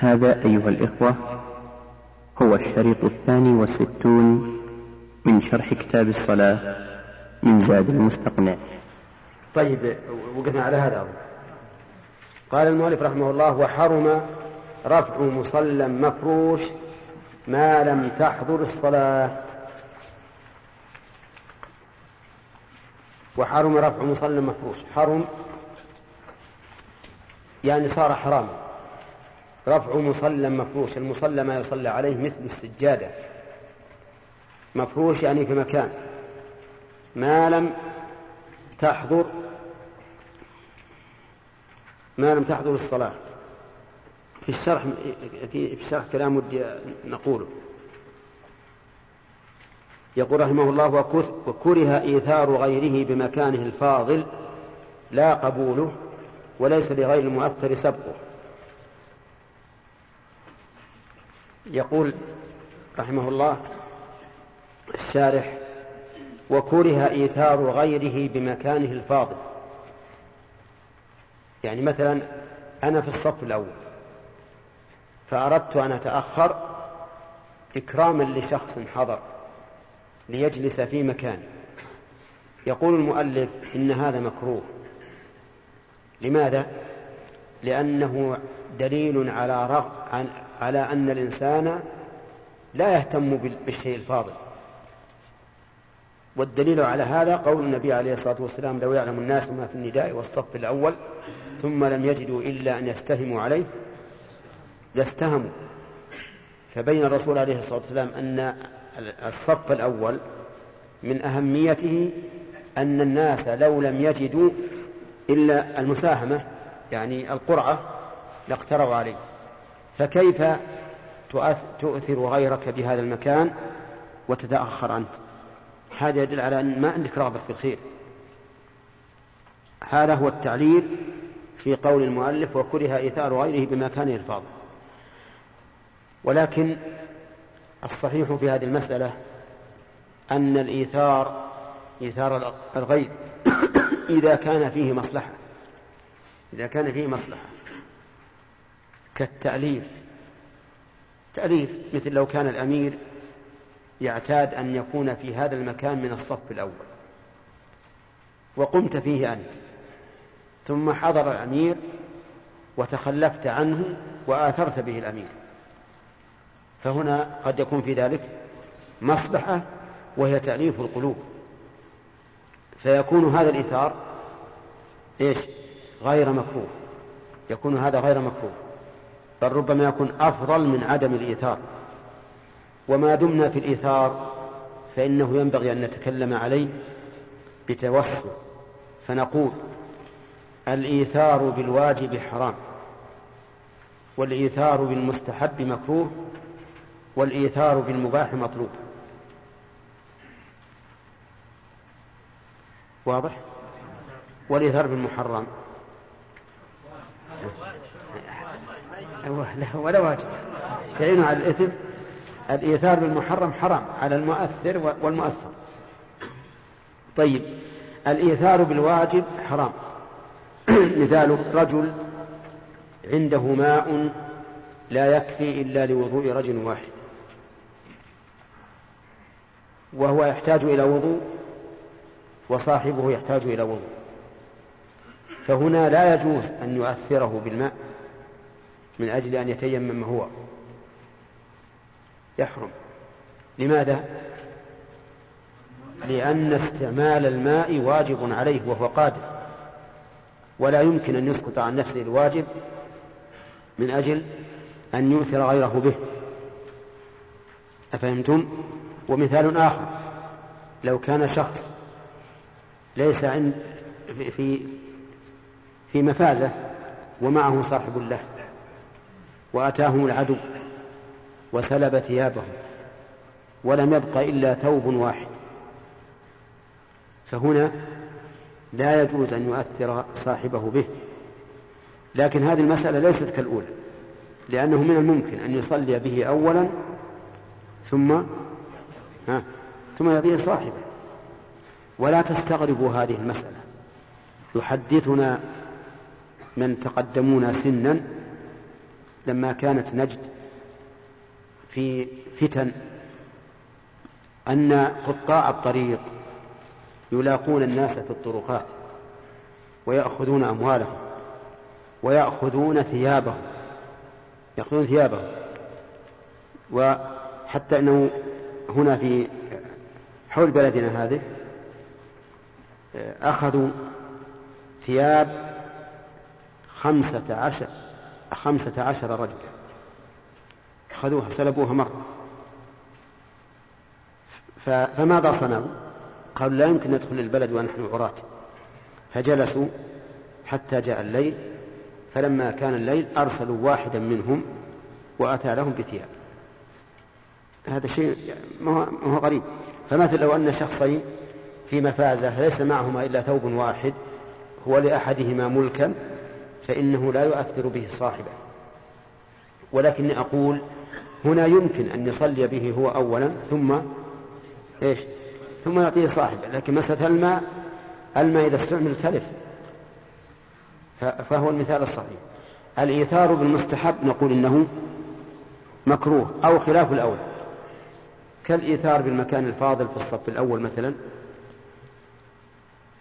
هذا أيها الإخوة هو الشريط الثاني والستون من شرح كتاب الصلاة من زاد المستقنع. طيب وقفنا على هذا. قال المؤلف رحمه الله وحرم رفع مصلى مفروش ما لم تحضر الصلاة. وحرم رفع مصلى مفروش. حرم يعني صار حراما. رفع مصلى مفروش المصلى ما يصلى عليه مثل السجادة. مفروش يعني في مكان. ما لم تحضر ما لم تحضر الصلاة. في الشرح في الشرح كلام ودي نقوله. يقول رحمه الله وكره إيثار غيره بمكانه الفاضل لا قبوله وليس لغير المؤثر سبقه. يقول رحمه الله الشارح وكره إيثار غيره بمكانه الفاضل يعني مثلا أنا في الصف الأول فأردت أن أتأخر إكراما لشخص حضر ليجلس في مكان يقول المؤلف إن هذا مكروه لماذا؟ لأنه دليل على. على أن الإنسان لا يهتم بالشيء الفاضل. والدليل على هذا قول النبي عليه الصلاة والسلام لو يعلم الناس ما في النداء والصف الأول ثم لم يجدوا إلا أن يستهموا عليه لاستهموا فبين الرسول عليه الصلاة والسلام أن الصف الأول من أهميته أن الناس لو لم يجدوا إلا المساهمة يعني القرعة لاقتروا عليه. فكيف تؤثر غيرك بهذا المكان وتتأخر أنت هذا يدل على أن ما عندك رغبة في الخير. هذا هو التعليل في قول المؤلف وكره إيثار غيره بمكانه الفاضل ولكن الصحيح في هذه المسألة أن الإيثار إيثار الغير إذا كان فيه مصلحة. إذا كان فيه مصلحة. كالتأليف. تأليف مثل لو كان الأمير يعتاد أن يكون في هذا المكان من الصف الأول. وقمت فيه أنت. ثم حضر الأمير وتخلفت عنه وآثرت به الأمير. فهنا قد يكون في ذلك مصلحة وهي تأليف القلوب. فيكون هذا الإيثار إيش؟ غير مكروه. يكون هذا غير مكروه. بل ربما يكون أفضل من عدم الإيثار. وما دمنا في الإيثار فإنه ينبغي أن نتكلم عليه بتوسع فنقول الإيثار بالواجب حرام والإيثار بالمستحب مكروه والإيثار بالمباح مطلوب. واضح؟ والإيثار بالمحرم. ولا واجب. تعين على الإثم. الإيثار بالمحرم حرام على المؤثر والمؤثر. طيب الإيثار بالواجب حرام. مثال رجل عنده ماء لا يكفي إلا لوضوء رجل واحد. وهو يحتاج إلى وضوء وصاحبه يحتاج إلى وضوء. فهنا لا يجوز أن يؤثره بالماء. من أجل أن يتيمم هو. يحرم. لماذا؟ لأن استعمال الماء واجب عليه وهو قادر. ولا يمكن أن يسقط عن نفسه الواجب من أجل أن يؤثر غيره به. أفهمتم؟ ومثال آخر. لو كان شخص ليس عند في في مفازة ومعه صاحب له وأتاهم العدو وسلب ثيابهم ولم يبق إلا ثوب واحد. فهنا لا يجوز أن يؤثر صاحبه به لكن هذه المسألة ليست كالأولى لأنه من الممكن أن يصلي به أولا ثم ها ثم يضيع صاحبه. ولا تستغربوا هذه المسألة يحدثنا من تقدمونا سنا لما كانت نجد في فتن أن قطاع الطريق يلاقون الناس في الطرقات ويأخذون أموالهم ويأخذون ثيابهم يأخذون ثيابهم. وحتى أنه هنا في حول بلدنا هذه أخذوا ثياب خمسة عشر خمسة عشر رجل. أخذوها سلبوها مرة. فماذا صنعوا؟ قالوا لا يمكن ندخل البلد ونحن عراة. فجلسوا حتى جاء الليل. فلما كان الليل أرسلوا واحدا منهم وأتى لهم بثياب. هذا شيء ما هو غريب. فمثل لو أن شخصين في مفازة ليس معهما إلا ثوب واحد هو لأحدهما ملكا فإنه لا يؤثر به صاحبه. ولكني أقول هنا يمكن أن يصلي به هو أولا ثم إيش؟ ثم يعطيه صاحبه. لكن مسألة الماء الماء إذا استعمل تلف فهو المثال الصحيح. الإيثار بالمستحب نقول إنه مكروه أو خلاف الأولى كالإيثار بالمكان الفاضل في الصف الأول مثلا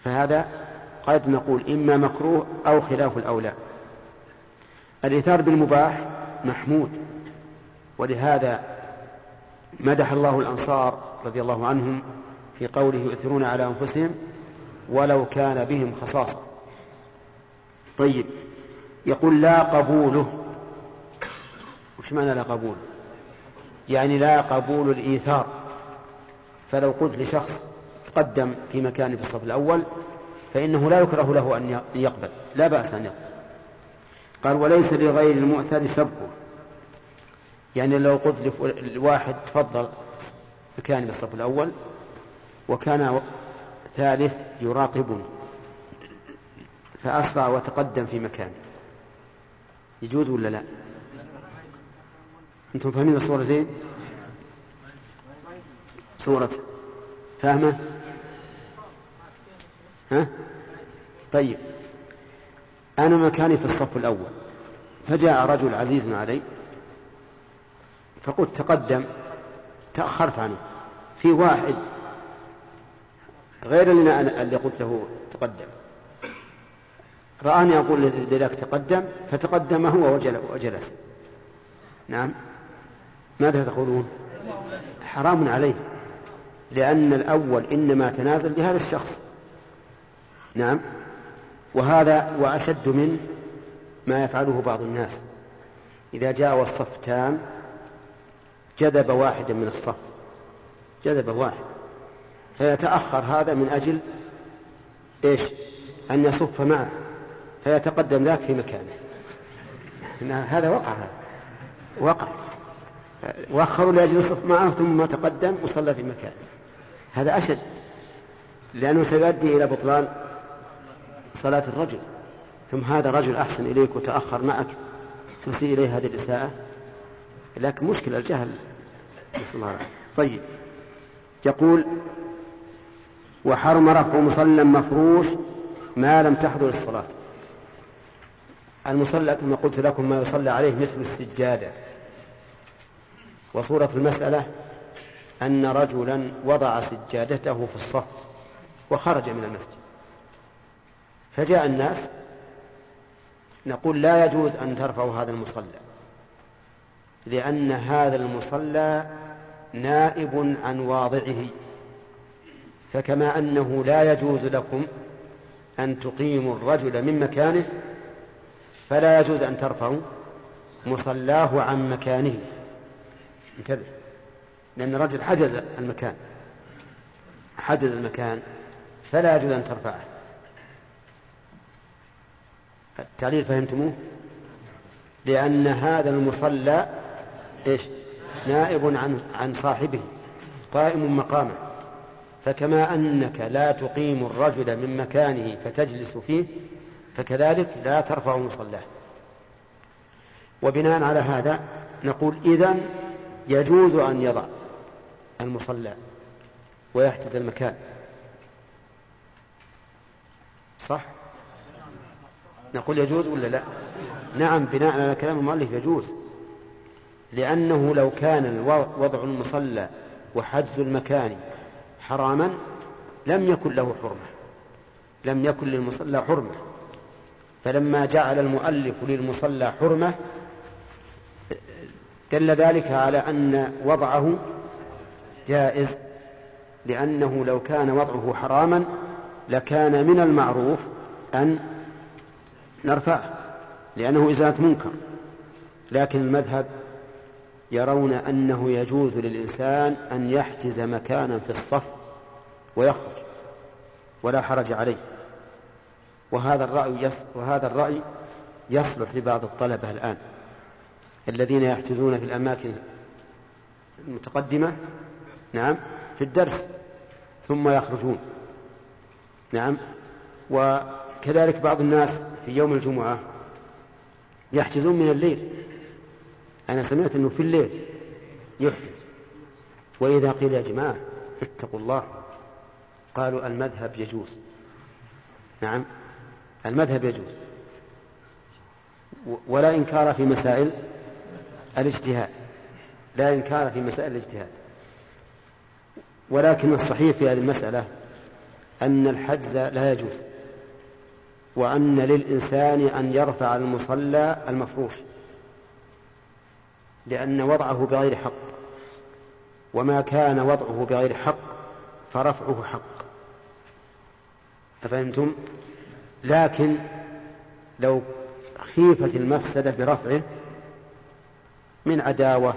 فهذا قد نقول إما مكروه أو خلاف الأولى. الإيثار بالمباح محمود ولهذا مدح الله الأنصار رضي الله عنهم في قوله يؤثرون على أنفسهم ولو كان بهم خصاصة. طيب يقول لا قبوله. وش معنى لا قبوله يعني لا قبول الإيثار. فلو قلت لشخص تقدم في مكان في الصف الأول فإنه لا يكره له أن يقبل. لا بأس أن يقبل. قال وليس لغير المؤثر سبقه يعني لو قلت لواحد تفضل مكاني بالصف الأول وكان ثالث يراقبني فأسرع وتقدم في مكانه يجوز ولا لا؟ أنتم فاهمين الصورة زين؟ صورة. فاهمة؟ ها؟ طيب. أنا مكاني في الصف الأول. فجاء رجل عزيز علي. فقلت تقدم. تأخرت عنه. في واحد. غير اللي أنا اللي قلت له تقدم. رآني أقول لذاك تقدم. فتقدم هو وجلس. نعم. ماذا تقولون؟ حرام عليه. لأن الأول إنما تنازل لهذا الشخص. نعم. وهذا وأشد من ما يفعله بعض الناس. إذا جاء والصف تام جذب واحدا من الصف. جذب واحد. فيتأخر هذا من أجل إيش؟ أن يصف معه. فيتقدم ذاك في مكانه. هذا وقع. هذا وقع. وأخروا لأجل يصف معه ثم تقدم وصلى في مكانه. هذا أشد. لأنه سيؤدي إلى بطلان صلاة الرجل. ثم هذا رجل أحسن إليك وتأخر معك تسيء إليه هذه الإساءة. لكن مشكلة الجهل. الله طيب. يقول وحرم رفع مصلى مفروش ما لم تحضر الصلاة. المصلى كما قلت لكم ما يصلى عليه مثل السجادة. وصورة المسألة أن رجلا وضع سجادته في الصف وخرج من المسجد. فجاء الناس نقول لا يجوز أن ترفعوا هذا المصلى لأن هذا المصلى نائب عن واضعه فكما أنه لا يجوز لكم أن تقيموا الرجل من مكانه فلا يجوز أن ترفعوا مصلاه عن مكانه. انتبه لأن الرجل حجز المكان حجز المكان فلا يجوز أن ترفعه. التعليل فهمتموه؟ لأن هذا المصلى إيش؟ نائب عن عن صاحبه قائم مقامه. فكما أنك لا تقيم الرجل من مكانه فتجلس فيه فكذلك لا ترفع مصلاه. وبناء على هذا نقول إذن يجوز أن يضع المصلى ويحتز المكان. صح؟ نقول يجوز ولا لا؟ نعم بناء على كلام المؤلف يجوز. لأنه لو كان وضع المصلى وحجز المكان حراما لم يكن له حرمة. لم يكن للمصلى حرمة. فلما جعل المؤلف للمصلى حرمة دل ذلك على أن وضعه جائز. لأنه لو كان وضعه حراما لكان من المعروف أن نرفعه لأنه إزالة منكر لكن المذهب يرون أنه يجوز للإنسان أن يحجز مكانا في الصف ويخرج ولا حرج عليه. وهذا الرأي وهذا الرأي يصلح لبعض الطلبة الآن الذين يحجزون في الأماكن المتقدمة نعم في الدرس ثم يخرجون نعم. وكذلك بعض الناس في يوم الجمعة يحجزون من الليل. أنا سمعت أنه في الليل يحجز. وإذا قيل يا جماعة اتقوا الله قالوا المذهب يجوز. نعم المذهب يجوز. ولا إنكار في مسائل الاجتهاد. لا إنكار في مسائل الاجتهاد. ولكن الصحيح في هذه المسألة أن الحجز لا يجوز. وأن للإنسان أن يرفع المصلى المفروش لأن وضعه بغير حق وما كان وضعه بغير حق فرفعه حق أفهمتم؟ لكن لو خيفت المفسدة برفعه من عداوة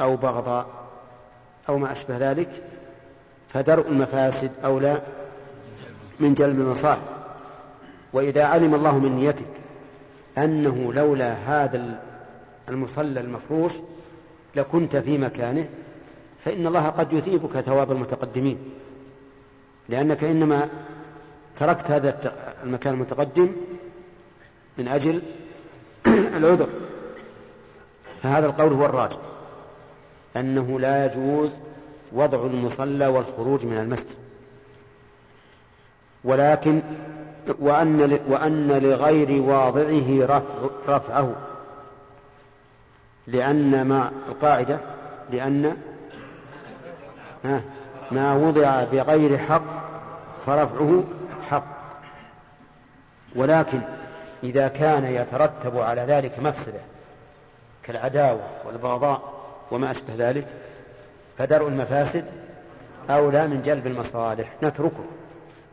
أو بغضاء أو ما أشبه ذلك فدرء المفاسد أولى من جلب المصالح وإذا علم الله من نيتك أنه لولا هذا المصلى المفروش لكنت في مكانه فإن الله قد يثيبك ثواب المتقدمين. لأنك إنما تركت هذا المكان المتقدم من أجل العذر. فهذا القول هو الراجح. أنه لا يجوز وضع المصلى والخروج من المسجد. ولكن وأن وأن لغير واضعه رفع رفعه. لأن ما القاعدة؟ لأن ما وضع بغير حق فرفعه حق. ولكن إذا كان يترتب على ذلك مفسدة كالعداوة والبغضاء وما أشبه ذلك فدرء المفاسد أولى من جلب المصالح. نتركه.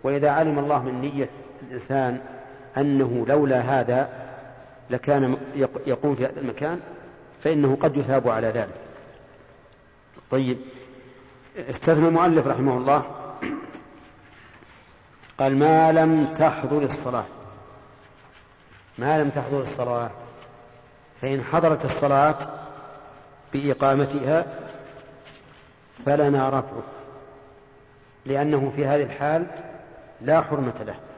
وإذا علم الله من نية الإنسان أنه لولا هذا لكان يقوم في هذا المكان فإنه قد يثاب على ذلك. طيب استثنى المؤلف رحمه الله. قال ما لم تحضر الصلاة. ما لم تحضر الصلاة. فإن حضرت الصلاة بإقامتها فلنا رفعه لأنه في هذه الحال لا حرمة له.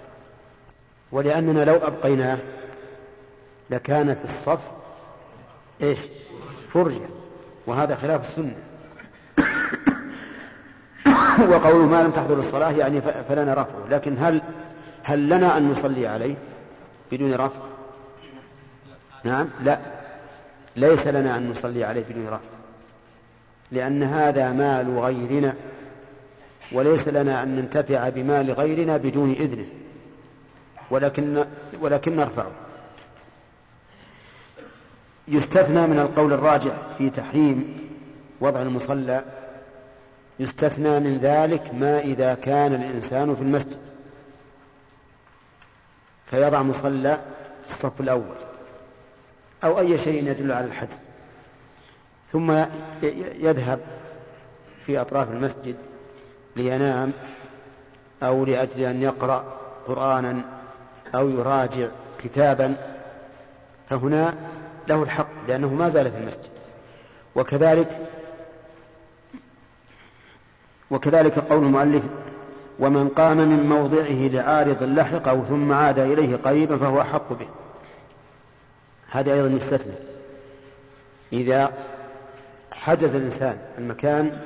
ولأننا لو أبقيناه لكان في الصف إيش؟ فرجة. وهذا خلاف السنة. وقوله ما لم تحضر الصلاة يعني فلنا رفعه لكن هل هل لنا أن نصلي عليه بدون رفع؟ نعم لا. ليس لنا أن نصلي عليه بدون رفع. لأن هذا مال غيرنا وليس لنا أن ننتفع بمال غيرنا بدون إذنه. ولكن ولكن نرفعه يستثنى من القول الراجع في تحريم وضع المصلى يستثنى من ذلك ما إذا كان الإنسان في المسجد. فيضع مصلى في الصف الأول أو أي شيء يدل على الحدث ثم يذهب في أطراف المسجد لينام أو لأجل أن يقرأ قرآنا أو يراجع كتابا فهنا له الحق لأنه ما زال في المسجد. وكذلك وكذلك قول المؤلف ومن قام من موضعه لعارض لحقه ثم عاد إليه قريبا فهو أحق به. هذا أيضا يستثنى. إذا حجز الإنسان المكان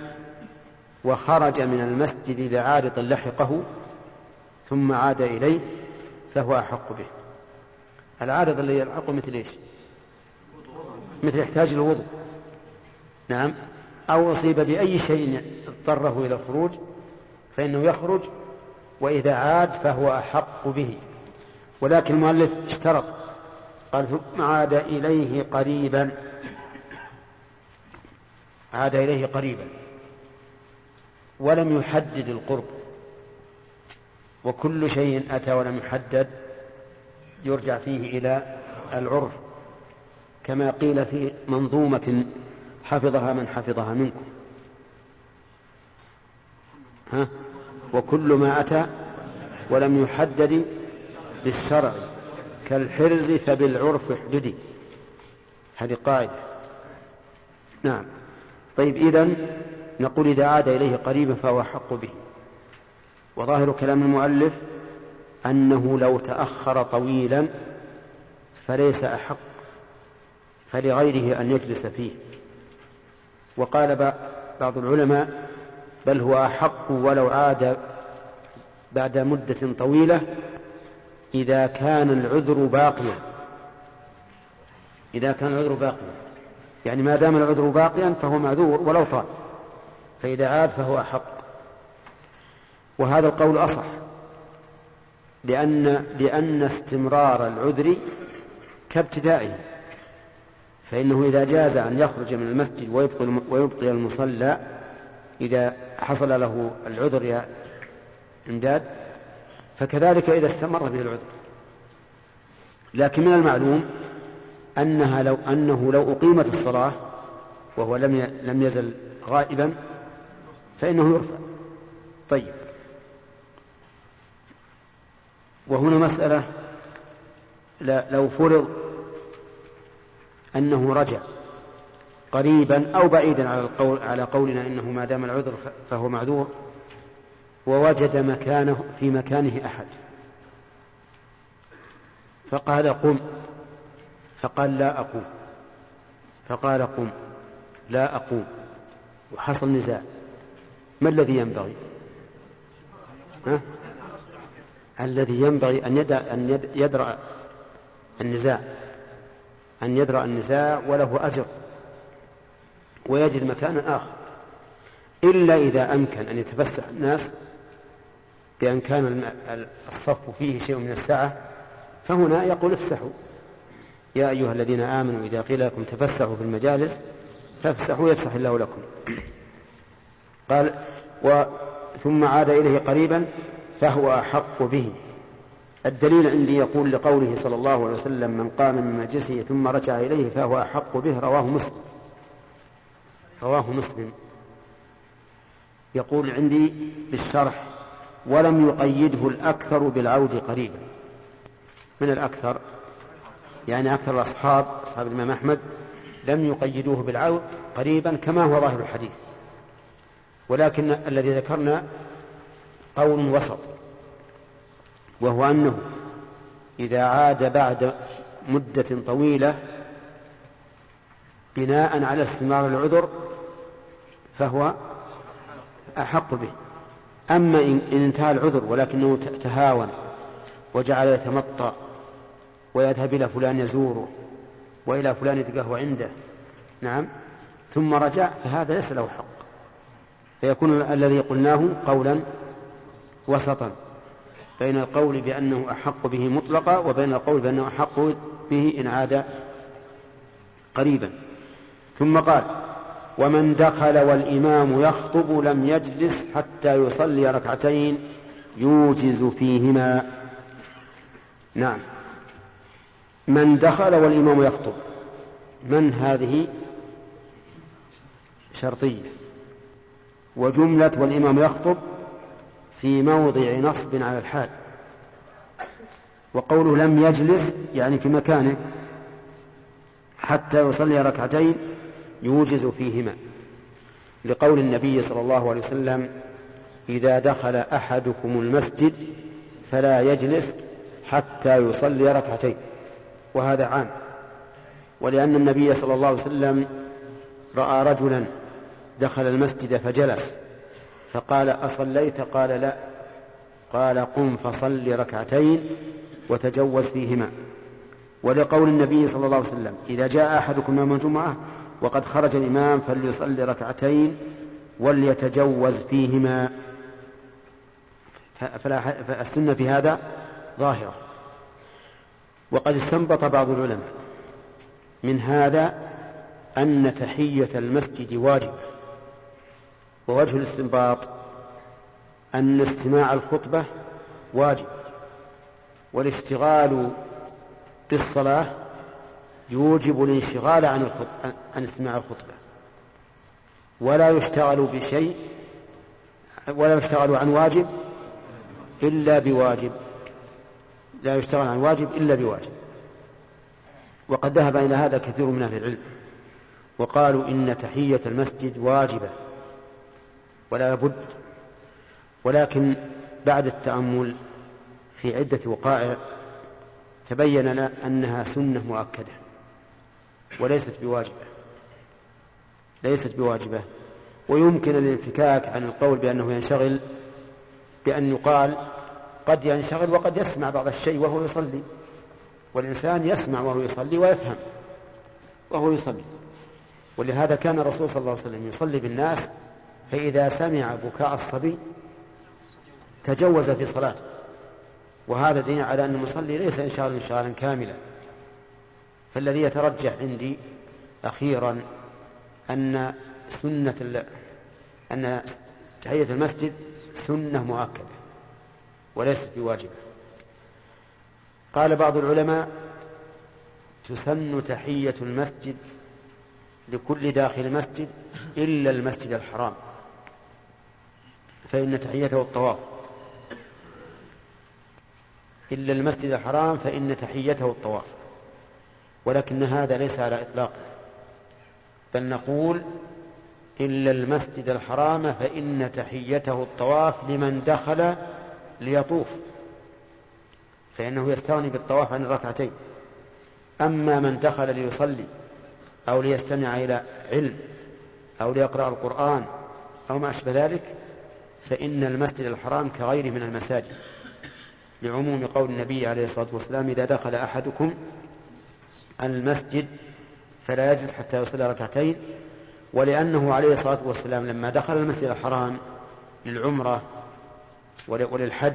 وخرج من المسجد لعارض لحقه ثم عاد إليه فهو أحق به. العارض اللي يلحقه مثل إيش؟ مثل يحتاج الوضوء. نعم. أو أصيب بأي شيء اضطره إلى الخروج فإنه يخرج وإذا عاد فهو أحق به. ولكن المؤلف اشترط قال ثم عاد إليه قريبا. عاد إليه قريبا. ولم يحدد القرب. وكل شيء أتى ولم يحدد يرجع فيه إلى العرف كما قيل في منظومة حفظها من حفظها منكم. ها؟ وكل ما أتى ولم يحدد بالشرع كالحرز فبالعرف احددي. هذه قاعدة. نعم. طيب إذن نقول إذا عاد إليه قريبا فهو حق به. وظاهر كلام المؤلف أنه لو تأخر طويلا فليس أحق فلغيره أن يجلس فيه. وقال بعض العلماء بل هو أحق ولو عاد بعد مدة طويلة إذا كان العذر باقيا. إذا كان العذر باقيا. يعني ما دام العذر باقيا فهو معذور ولو طال فإذا عاد فهو أحق. وهذا القول أصح. لأن لأن استمرار العذر كابتدائه. فإنه إذا جاز أن يخرج من المسجد ويبقي ويبقي المصلى إذا حصل له العذر يا إمداد فكذلك إذا استمر به العذر. لكن من المعلوم أنها لو أنه لو أقيمت الصلاة وهو لم لم يزل غائبا فإنه يرفع. طيب. وهنا مسألة لو فرض أنه رجع قريبا أو بعيدا على القول على قولنا إنه ما دام العذر فهو معذور ووجد مكانه في مكانه أحد. فقال قم. فقال لا أقوم. فقال قم. لا أقوم. وحصل نزاع. ما الذي ينبغي؟ ها؟ الذي ينبغي أن يدع أن يدرأ النزاع. أن يدرأ النزاع وله أجر ويجد مكانا آخر. إلا إذا أمكن أن يتفسح الناس بأن كان الصف فيه شيء من السعة فهنا يقول افسحوا. يا أيها الذين آمنوا إذا قيل لكم تفسحوا في المجالس فافسحوا يفسح الله لكم. قال و ثم عاد إليه قريبا فهو أحق به. الدليل عندي يقول لقوله صلى الله عليه وسلم من قام من مجلسه ثم رجع إليه فهو أحق به رواه مسلم. رواه مسلم. يقول عندي بالشرح ولم يقيده الأكثر بالعود قريبا. من الأكثر؟ يعني أكثر الأصحاب أصحاب الإمام أحمد لم يقيدوه بالعود قريبا كما هو ظاهر الحديث. ولكن الذي ذكرنا قول وسط وهو أنه إذا عاد بعد مدة طويلة بناء على استمرار العذر فهو أحق به. أما إن انتهى العذر ولكنه تهاون وجعل يتمطى ويذهب إلى فلان يزوره وإلى فلان يتقهوى عنده نعم ثم رجع فهذا ليس له حق. فيكون الذي قلناه قولا وسطا بين القول بأنه أحق به مطلقا وبين القول بأنه أحق به إن عاد قريبا. ثم قال ومن دخل والإمام يخطب لم يجلس حتى يصلي ركعتين يوجز فيهما. نعم. من دخل والإمام يخطب من هذه؟ شرطية. وجملة والإمام يخطب في موضع نصب على الحال. وقوله لم يجلس يعني في مكانه حتى يصلي ركعتين يوجز فيهما. لقول النبي صلى الله عليه وسلم إذا دخل أحدكم المسجد فلا يجلس حتى يصلي ركعتين وهذا عام. ولأن النبي صلى الله عليه وسلم رأى رجلا دخل المسجد فجلس. فقال أصليت؟ قال لا. قال قم فصل ركعتين وتجوز فيهما. ولقول النبي صلى الله عليه وسلم إذا جاء أحدكم يوم الجمعة وقد خرج الإمام فليصلي ركعتين وليتجوز فيهما. فالسنة في هذا ظاهرة. وقد استنبط بعض العلماء من هذا أن تحية المسجد واجب. ووجه الاستنباط أن استماع الخطبة واجب والاشتغال بالصلاة يوجب الانشغال عن عن استماع الخطبة. ولا يشتغل بشيء ولا يشتغل عن واجب إلا بواجب. لا يشتغل عن واجب إلا بواجب. وقد ذهب إلى هذا كثير من أهل العلم وقالوا إن تحية المسجد واجبة. ولا بد ولكن بعد التأمل في عدة وقائع تبين لنا أنها سنة مؤكدة وليست بواجبة ليست بواجبة. ويمكن الانفكاك عن القول بأنه ينشغل بأن يقال قد ينشغل وقد يسمع بعض الشيء وهو يصلي. والإنسان يسمع وهو يصلي ويفهم وهو يصلي. ولهذا كان الرسول صلى الله عليه وسلم يصلي بالناس فإذا سمع بكاء الصبي تجوز في صلاته. وهذا دين على أن المصلي ليس إنشاغا انشغالا كاملا. فالذي يترجح عندي أخيرا أن سنة أن تحية المسجد سنة مؤكدة وليست بواجبة. قال بعض العلماء تسن تحية المسجد لكل داخل المسجد إلا المسجد الحرام. فإن تحيته الطواف. إلا المسجد الحرام فإن تحيته الطواف. ولكن هذا ليس على إطلاق. بل نقول إلا المسجد الحرام فإن تحيته الطواف لمن دخل ليطوف. فإنه يستغني بالطواف عن الركعتين. أما من دخل ليصلي أو ليستمع إلى علم أو ليقرأ القرآن أو ما أشبه ذلك فإن المسجد الحرام كغيره من المساجد. لعموم قول النبي عليه الصلاة والسلام إذا دخل أحدكم المسجد فلا يجلس حتى يصلي ركعتين ولأنه عليه الصلاة والسلام لما دخل المسجد الحرام للعمرة وللحج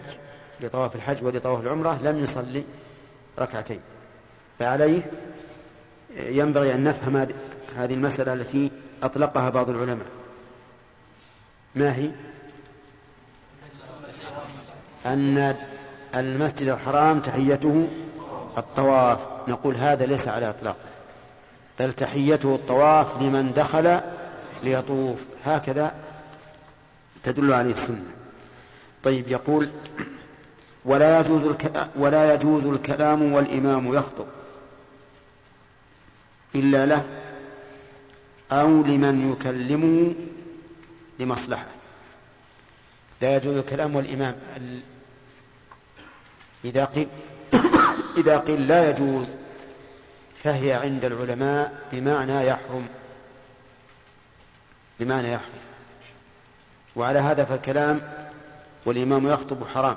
لطواف الحج ولطواف العمرة لم يصلي ركعتين. فعليه ينبغي أن نفهم هذه المسألة التي أطلقها بعض العلماء. ما هي؟ أن المسجد الحرام تحيته الطواف. نقول هذا ليس على إطلاق بل تحيته الطواف لمن دخل ليطوف. هكذا تدل عليه السنة. طيب يقول ولا يجوز ولا يجوز الكلام والإمام يخطب إلا له أو لمن يكلمه لمصلحة. لا يجوز الكلام والإمام إذا قيل إذا قيل لا يجوز فهي عند العلماء بمعنى يحرم بمعنى يحرم. وعلى هذا فالكلام والإمام يخطب حرام.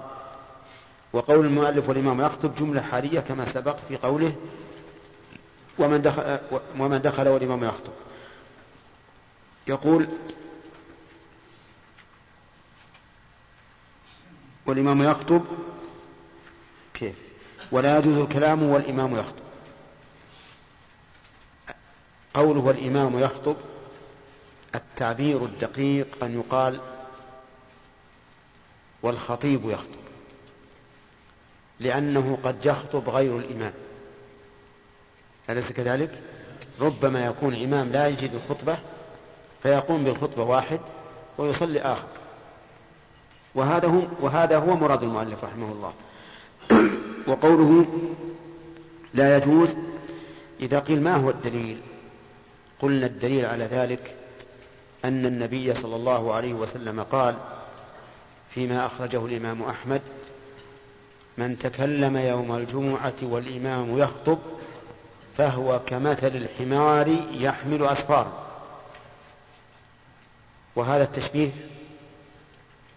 وقول المؤلف والإمام يخطب جملة حالية كما سبق في قوله ومن دخل, ومن دخل والإمام يخطب. يقول والإمام يخطب كيف؟ ولا يجوز الكلام والإمام يخطب. قوله والإمام يخطب التعبير الدقيق أن يقال والخطيب يخطب لأنه قد يخطب غير الإمام. أليس كذلك؟ ربما يكون إمام لا يجد الخطبة فيقوم بالخطبة واحد ويصلي آخر. وهذا هو وهذا هو مراد المؤلف رحمه الله. وقوله لا يجوز إذا قيل ما هو الدليل؟ قلنا الدليل على ذلك أن النبي صلى الله عليه وسلم قال فيما أخرجه الإمام أحمد من تكلم يوم الجمعة والإمام يخطب فهو كمثل الحمار يحمل أسفارا وهذا التشبيه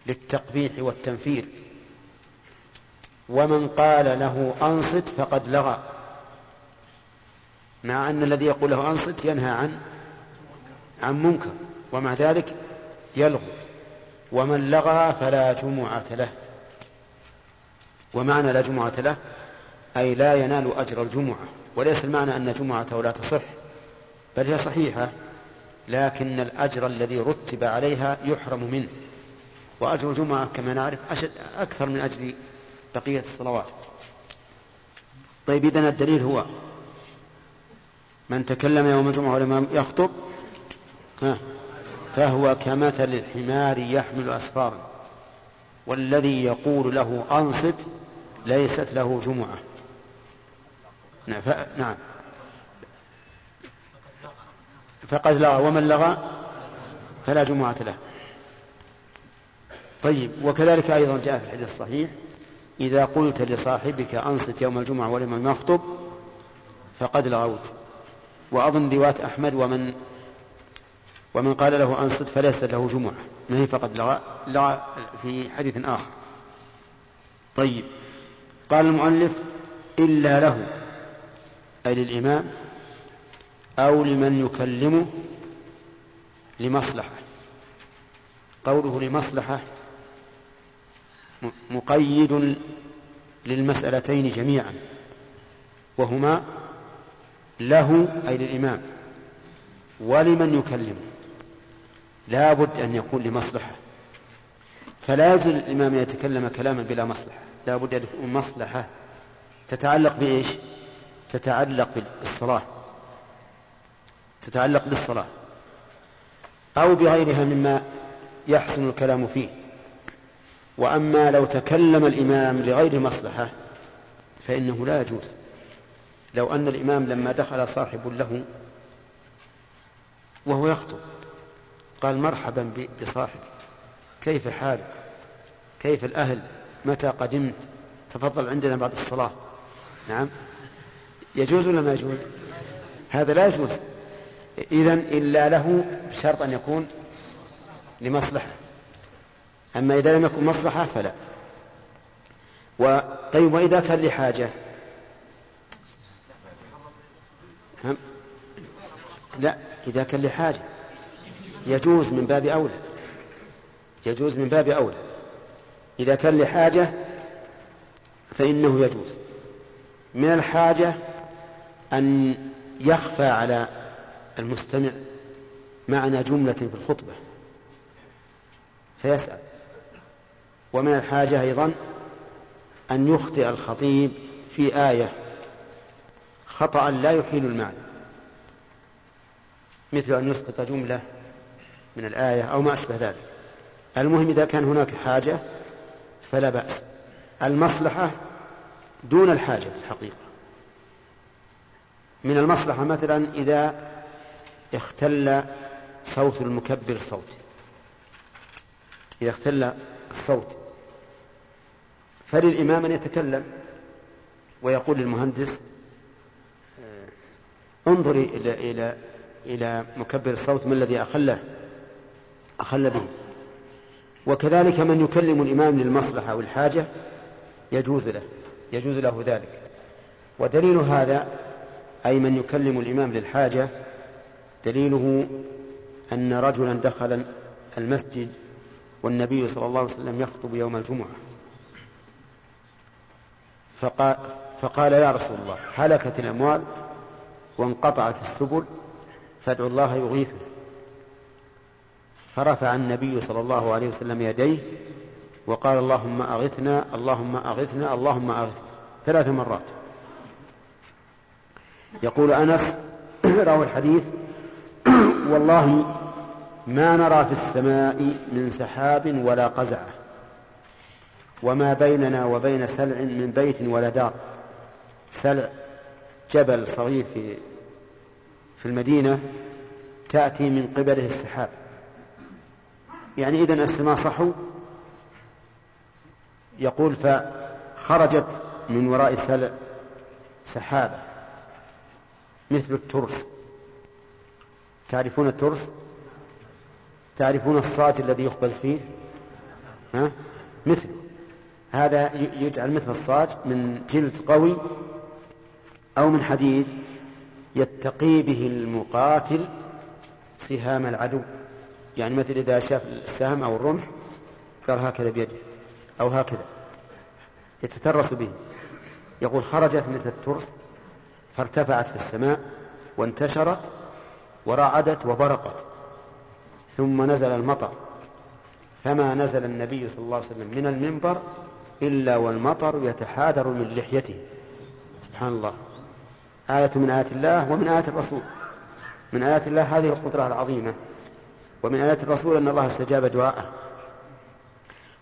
للتقبيح والتنفير. ومن قال له أنصت فقد لغى. مع أن الذي يقول له أنصت ينهى عن عن منكر ومع ذلك يلغو. ومن لغى فلا جمعة له. ومعنى لا جمعة له أي لا ينال أجر الجمعة. وليس المعنى أن جمعته لا تصح بل هي صحيحة لكن الأجر الذي رتب عليها يحرم منه. وأجر الجمعة كما نعرف أشد أكثر من أجر بقية الصلوات. طيب إذن الدليل هو من تكلم يوم الجمعة ولم يخطب فهو كمثل الحمار يحمل أسفارا والذي يقول له أنصت ليست له جمعة. نعم. فقد لغى ومن لغى فلا جمعة له. طيب وكذلك أيضا جاء في الحديث الصحيح إذا قلت لصاحبك أنصت يوم الجمعة ولمن يخطب فقد لغوت. وأظن رواية أحمد ومن ومن قال له أنصت فليس له جمعة. ما هي فقد لغى لغى في حديث آخر. طيب. قال المؤلف إلا له أي للإمام أو لمن يكلمه لمصلحة. قوله لمصلحة مقيد للمسألتين جميعا وهما له أي للإمام ولمن يكلمه لا بد أن يكون لمصلحة. فلا يجوز للإمام أن يتكلم كلاما بلا مصلحة. لا بد أن يكون مصلحة تتعلق بإيش؟ تتعلق بالصلاة. تتعلق بالصلاة. أو بغيرها مما يحسن الكلام فيه. وأما لو تكلم الإمام لغير مصلحة فإنه لا يجوز. لو أن الإمام لما دخل صاحب له وهو يخطب قال مرحبا بصاحبي كيف حالك؟ كيف الأهل؟ متى قدمت؟ تفضل عندنا بعد الصلاة. نعم. يجوز ولا ما يجوز؟ هذا لا يجوز. إذا إلا له بشرط أن يكون لمصلحة. أما إذا لم يكن مصلحة فلا. طيب وإذا كان لحاجة؟ لا إذا كان لحاجة. يجوز من باب أولى. يجوز من باب أولى. إذا كان لحاجة فإنه يجوز. من الحاجة أن يخفى على المستمع معنى جملة في الخطبة. فيسأل. ومن الحاجة أيضا أن يخطئ الخطيب في آية خطأ لا يحيل المعنى مثل أن يسقط جملة من الآية أو ما أشبه ذلك. المهم إذا كان هناك حاجة فلا بأس. المصلحة دون الحاجة في الحقيقة. من المصلحة مثلا إذا اختل صوت المكبر الصوت إذا اختل الصوت. فللإمام أن يتكلم ويقول للمهندس انظري إلى إلى إلى مكبر الصوت ما الذي أخله؟ أخل به. وكذلك من يكلم الإمام للمصلحة أو الحاجة يجوز له يجوز له ذلك. ودليل هذا أي من يكلم الإمام للحاجة دليله أن رجلا دخل المسجد والنبي صلى الله عليه وسلم يخطب يوم الجمعة. فقال, فقال يا رسول الله هلكت الأموال وانقطعت السبل فادعوا الله يغيثنا فرفع النبي صلى الله عليه وسلم يديه وقال اللهم أغثنا اللهم أغثنا اللهم أغثنا. ثلاث مرات. يقول أنس روى الحديث والله ما نرى في السماء من سحاب ولا قزعة. وما بيننا وبين سلع من بيت ولا دار. سلع جبل صغير في في المدينة تأتي من قبله السحاب. يعني إذن السماء صحو يقول فخرجت من وراء السلع سحابة مثل الترس. تعرفون الترس؟ تعرفون الصاج الذي يخبز فيه؟ ها؟ مثل. هذا يجعل مثل الصاج من جلد قوي أو من حديد يتقي به المقاتل سهام العدو. يعني مثل إذا شاف السهم أو الرمح قال هكذا بيده أو هكذا يتترس به. يقول خرجت مثل الترس فارتفعت في السماء وانتشرت ورعدت وبرقت ثم نزل المطر. فما نزل النبي صلى الله عليه وسلم من المنبر إلا والمطر يتحادر من لحيته. سبحان الله. آية من آيات الله ومن آيات الرسول. من آيات الله هذه القدرة العظيمة. ومن آيات الرسول أن الله استجاب دعاءه.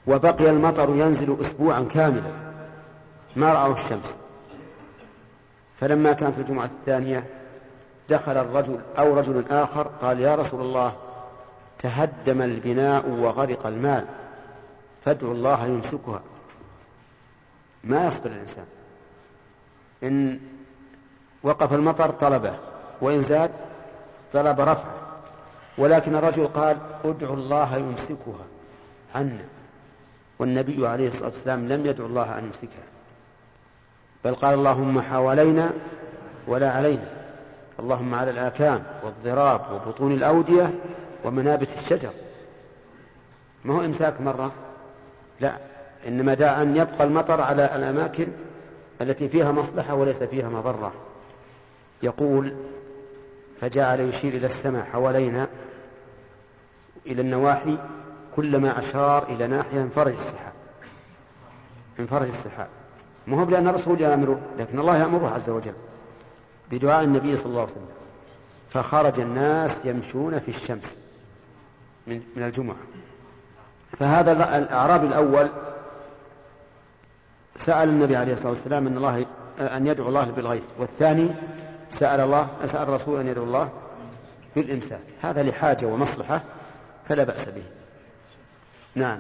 وبقي المطر ينزل أسبوعا كاملا. ما رأوا الشمس. فلما كانت الجمعة الثانية دخل الرجل أو رجل آخر قال يا رسول الله تهدم البناء وغرق المال. فادعوا الله يمسكها. ما يصبر الإنسان. إن وقف المطر طلبه وإن زاد طلب رفعه. ولكن الرجل قال ادعوا الله يمسكها عنا والنبي عليه الصلاة والسلام لم يدعو الله أن يمسكها. بل قال اللهم حوالينا ولا علينا. اللهم على الآكام والضراب وبطون الأودية ومنابت الشجر. ما هو إمساك مرة؟ لا. إنما دعا أن يبقى المطر على الأماكن التي فيها مصلحة وليس فيها مضرة. يقول فجعل يشير إلى السماء حوالينا إلى النواحي كلما أشار إلى ناحية انفرج السحاب. انفرج السحاب. ما هو لأن الرسول يأمره لكن الله يأمره عز وجل بدعاء النبي صلى الله عليه وسلم. فخرج الناس يمشون في الشمس من, من الجمعة. فهذا الأعرابي الأول سأل النبي عليه الصلاة والسلام أن الله أن يدعو الله بالغيث والثاني سأل الله سأل الرسول أن يدعو الله بالإمساك. هذا لحاجة ومصلحة فلا بأس به. نعم.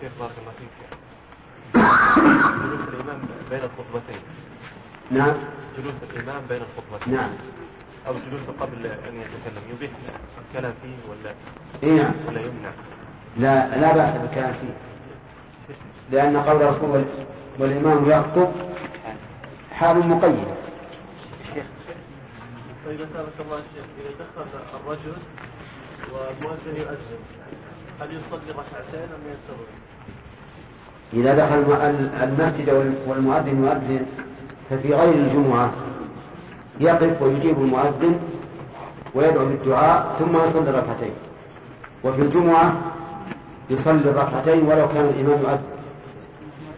شيخ بارك الله فيك. جلوس الإمام بين الخطبتين. نعم. جلوس الإمام بين الخطبتين. نعم. أو جلوس قبل أن يتكلم. يبيح الكلام فيه ولا؟ إيه. نعم ولا يمنع. لا لا بأس بالكلام فيه. لأن قول الرسول والإمام يخطب حال مقيدة طيب أسألك الله الشيخ إذا دخل الرجل والمؤذن يؤذن هل يصلي ركعتين أم ينتظر؟ إذا دخل المسجد والمؤذن يؤذن ففي غير الجمعة يقف ويجيب المؤذن ويدعو بالدعاء ثم يصلي ركعتين. وفي الجمعة يصلي الركعتين ولو كان الإمام يؤذن.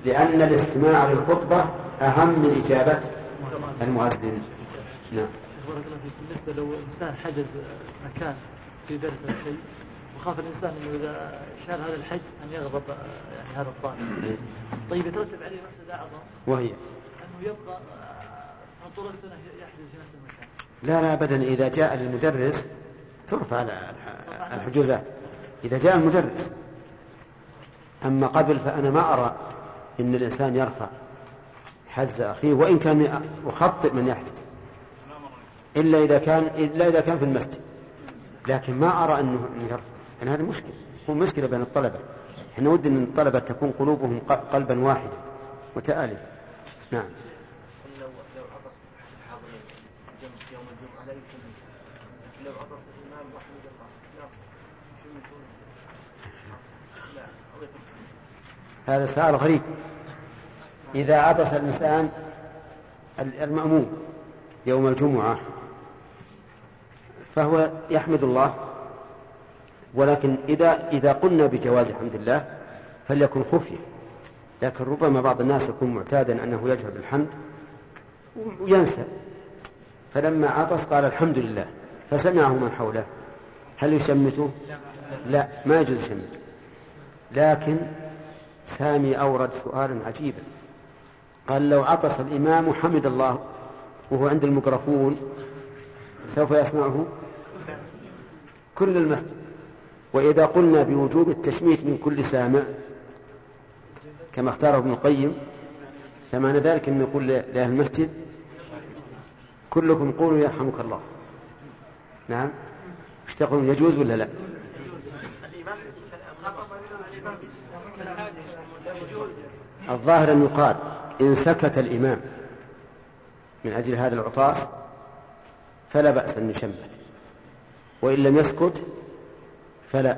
لأن الاستماع للخطبة أهم من إجابة المؤذن. نعم. بالنسبة لو إنسان حجز مكان في درس أو شيء وخاف الإنسان أنه إذا شال هذا الحج أن يغضب يعني هذا الطالب. طيب يترتب عليه مفسدة أعظم؟ وهي. أنه يبقى آه، طول السنة يحجز في نفس المكان. لا لا أبدا. إذا جاء للمدرس ترفع الحجوزات. إذا جاء المدرس أما قبل فأنا ما أرى أن الإنسان يرفع حز أخيه وإن كان يخطئ من يحجز إلا إذا كان إلا إذا كان في المسجد. لكن ما أرى أنه يرفع. يعني هذا مشكلة. هو مشكلة بين الطلبة. إحنا ودنا أن الطلبة تكون قلوبهم قلبا واحدا متآلفة نعم. هذا سؤال غريب. إذا عطس الإنسان المأموم يوم الجمعة فهو يحمد الله. ولكن إذا إذا قلنا بجواز حمد الله فليكن خفية لكن ربما بعض الناس يكون معتادا أنه يجهر بالحمد وينسى. فلما عطس قال الحمد لله فسمعه من حوله. هل يشمته؟ لا ما يجوز يشمت لكن سامي أورد سؤالا عجيبا. قال لو عطس الإمام حمد الله وهو عند الميكروفون سوف يسمعه؟ كل المسجد. وإذا قلنا بوجوب التشميت من كل سامع كما اختاره ابن القيم فمعنى ذلك أن نقول لأهل المسجد كلكم قولوا يرحمك الله. نعم. إيش تقولون يجوز ولا لا؟ الظاهر أن يقال إن سكت الإمام من أجل هذا العطاس فلا بأس أن يشمت وإن لم يسكت فلا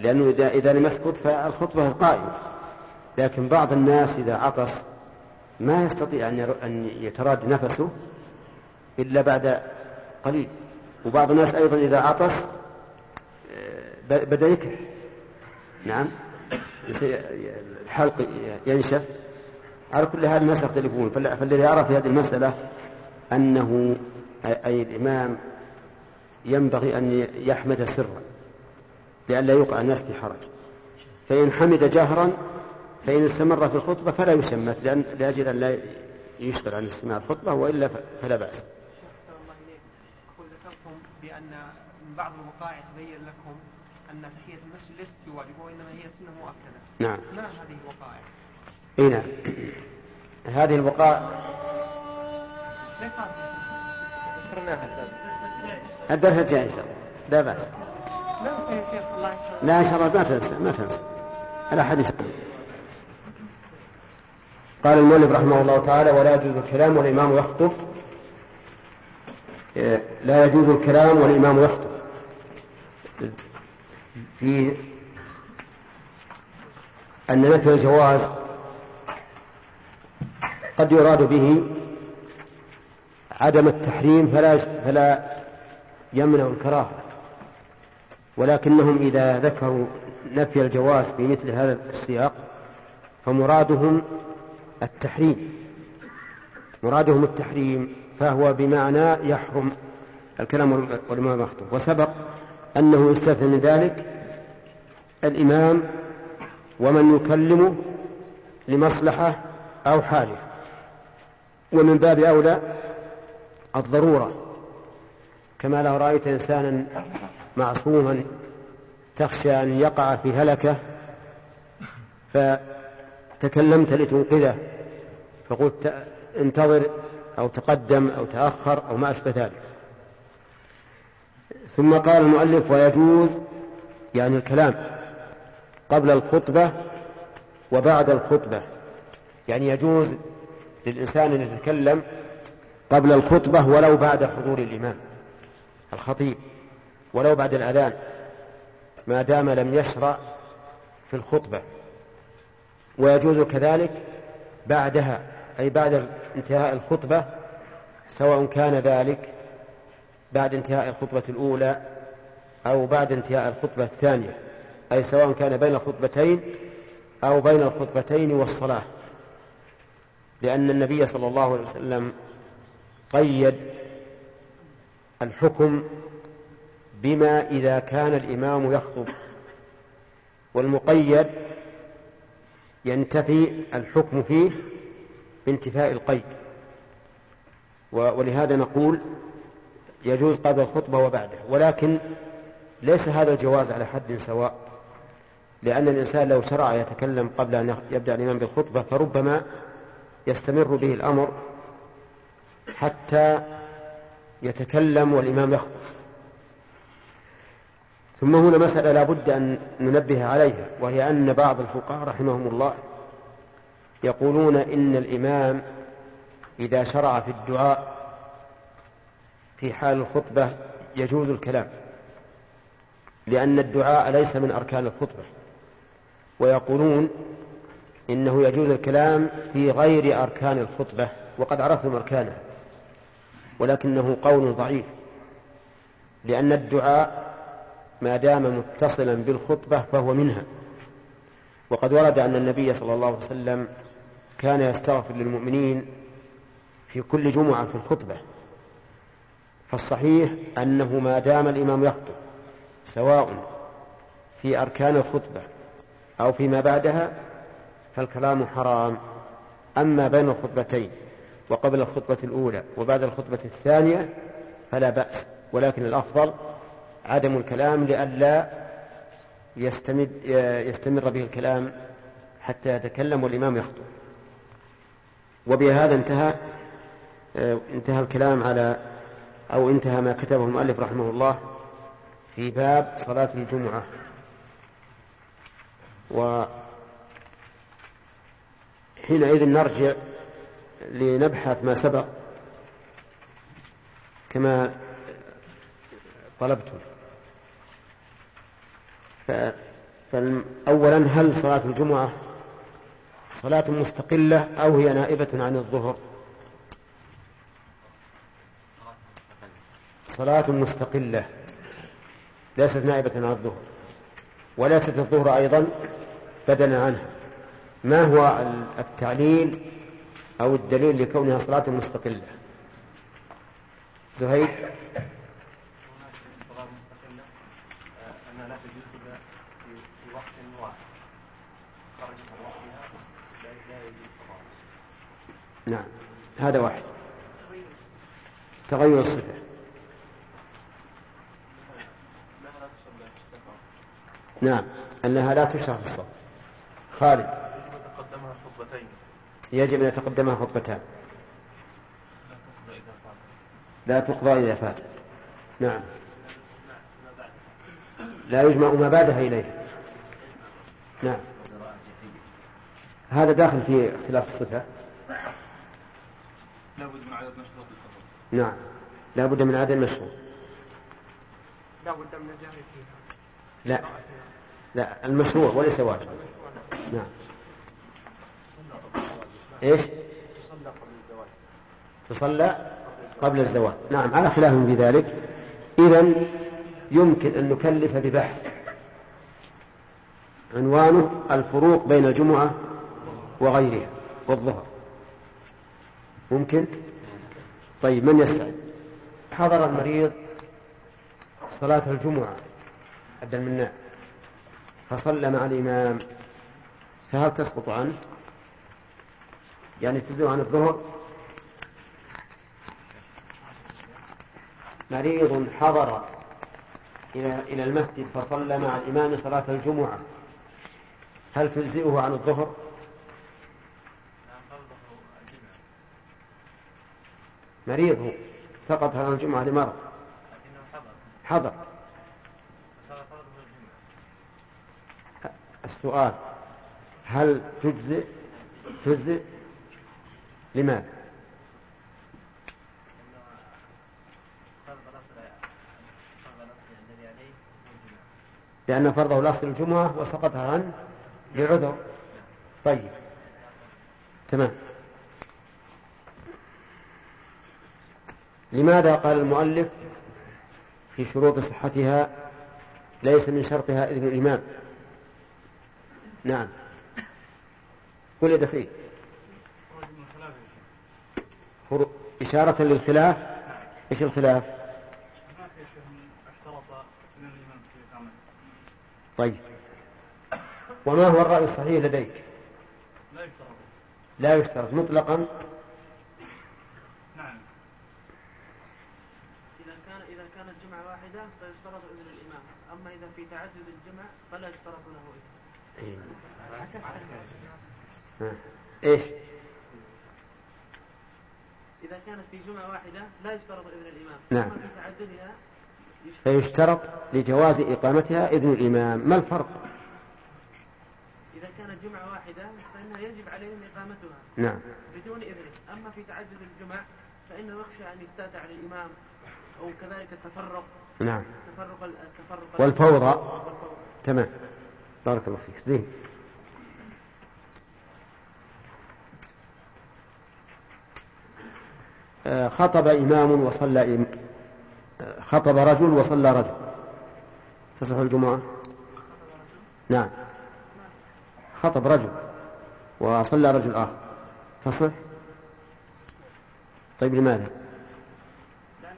لأنه إذا, إذا لم يسكت فالخطبة قائمة. لكن بعض الناس إذا عطس ما يستطيع أن يتراد نفسه إلا بعد قليل. وبعض الناس أيضا إذا عطس آه، بدأ يكح نعم. الحلق ينشف. على كل هذا الناس يختلفون فالذي يرى في هذه المسألة أنه أي الإمام ينبغي أن يحمد سرا لئلا يوقع الناس في حرج فإن حمد جهرا فإن استمر في الخطبة فلا يشمت لأن لأجل أن لا يشغل عن استماع الخطبة وإلا فلا بأس. بأن من بعض الوقائع تبين لكم أن تحية المسجد ليست بواجب وإنما هي سنة مؤكدة. نعم. ما هذه الوقائع؟ اي نعم. هذه ليس الدرس الجاي إن شاء الله. لا بأس. لا إن شاء الله ما تنسى ما تنسى. على حد قال المؤلف رحمه الله تعالى ولا يجوز الكلام والإمام يخطب. لا يجوز الكلام والإمام يخطب. في أن نفي الجواز قد يراد به عدم التحريم فلا فلا يمنع الكراهة. ولكنهم إذا ذكروا نفي الجواز في مثل هذا السياق فمرادهم التحريم. مرادهم التحريم فهو بمعنى يحرم الكلام والإمام مخطوب. وسبق أنه يستثنى من ذلك الإمام ومن يكلمه لمصلحة أو حاجة ومن باب أولى الضرورة. كما لو رأيت إنسانا معصوما تخشى أن يقع في هلكة فتكلمت لتنقذه فقلت انتظر أو تقدم أو تأخر أو ما أشبه ذلك. ثم قال المؤلف ويجوز يعني الكلام قبل الخطبة وبعد الخطبة. يعني يجوز للإنسان أن يتكلم قبل الخطبة ولو بعد حضور الإمام الخطيب ولو بعد الأذان ما دام لم يشرع في الخطبة. ويجوز كذلك بعدها أي بعد انتهاء الخطبة سواء كان ذلك بعد انتهاء الخطبة الأولى أو بعد انتهاء الخطبة الثانية أي سواء كان بين الخطبتين أو بين الخطبتين والصلاة. لأن النبي صلى الله عليه وسلم قيد الحكم بما إذا كان الإمام يخطب. والمقيد ينتفي الحكم فيه بانتفاء القيد. ولهذا نقول يجوز قبل الخطبة وبعده ولكن ليس هذا الجواز على حد سواء لأن الإنسان لو شرع يتكلم قبل أن يبدأ الإمام بالخطبة فربما يستمر به الأمر حتى يتكلم والإمام يخطب. ثم هنا مسألة لا بد أن ننبه عليها وهي أن بعض الفقهاء رحمهم الله يقولون إن الإمام إذا شرع في الدعاء في حال الخطبة يجوز الكلام لأن الدعاء ليس من أركان الخطبة ويقولون إنه يجوز الكلام في غير أركان الخطبة وقد عرفتم أركانها ولكنه قول ضعيف لأن الدعاء ما دام متصلا بالخطبة فهو منها. وقد ورد أن النبي صلى الله عليه وسلم كان يستغفر للمؤمنين في كل جمعة في الخطبة. فالصحيح أنه ما دام الإمام يخطب سواء في أركان الخطبة أو فيما بعدها فالكلام حرام. أما بين الخطبتين وقبل الخطبة الأولى وبعد الخطبة الثانية فلا بأس ولكن الأفضل عدم الكلام لئلا يستمر, يستمر به الكلام حتى يتكلم والإمام يخطب. وبهذا انتهى انتهى الكلام على أو انتهى ما كتبه المؤلف رحمه الله في باب صلاة الجمعة. وحينئذ نرجع لنبحث ما سبق كما طلبت. فأولا هل صلاة الجمعة صلاة مستقلة أو هي نائبة عن الظهر؟ صلاة مستقلة ليست نائبة عن الظهر وليست الظهر أيضا بدلا عنها. ما هو التعليل أو الدليل لكونها صلاة مستقلة؟ زهير نعم هذا واحد. تغير الصفة. نعم أنها لا تشرع في الصف. خالد؟ يجب أن يتقدمها خطبتان. لا تقضى إذا فاتت. نعم. لا يجمع ما بعدها إليه. نعم. هذا داخل في اختلاف الصفة. لا بد من عدد مشروط نعم. لا بد من عدد مشروط. لا بد من الجهل فيها. لا. لا المشروع وليس واجب. نعم. إيش؟ تصلى قبل الزواج. نعم على خلاف في ذلك اذا يمكن أن نكلف ببحث عنوانه الفروق بين الجمعة وغيرها والظهر. ممكن؟ طيب من يسأل حضر المريض صلاة الجمعة عبد المناع. فصلى مع الإمام. فهل تسقط عنه؟ يعني تزول عن الظهر. مريض حضر إلى إلى المسجد فصلى مع الإمام صلاة الجمعة. هل تجزئه عن الظهر؟ مريض سقط عن الجمعة لمرض. حضر. السؤال هل تجزئ؟ تجزئ. لماذا؟ لأن فرضه الأصل الجمعة وسقطها عنه لعذر طيب. تمام. لماذا قال المؤلف في شروط صحتها ليس من شرطها إذن الإمام؟ نعم. قل يا إشارة للخلاف؟ إيش الخلاف؟ طيب. وما هو الرأي الصحيح لديك؟ لا يشترط. لا يشترط. مطلقا نعم إذا كان إذا كانت جمعة واحدة فيشترط إذن الإمام أما إذا في تعدد الجمع فلا يشترط له إذن إيه. إيش؟ إذا كانت في جمعة واحدة لا يشترط إذن الإمام نعم أما في تعددها فيشترط لجواز إقامتها إذن الإمام. ما الفرق؟ إذا كانت جمعة واحدة فإنها يجب عليهم إقامتها نعم. بدون إذنه. أما في تعدد الجمع فإنه يخشى أن يفتات على الإمام أو كذلك التفرق. نعم. التفرق التفرق والفوضى. تمام. بارك الله فيك. زين. آه، خطب إمام وصلى إم... خطب رجل وصلى رجل. تصح الجمعة؟ نعم. خطب رجل وصلى رجل آخر. تصح؟ طيب لماذا؟ لأن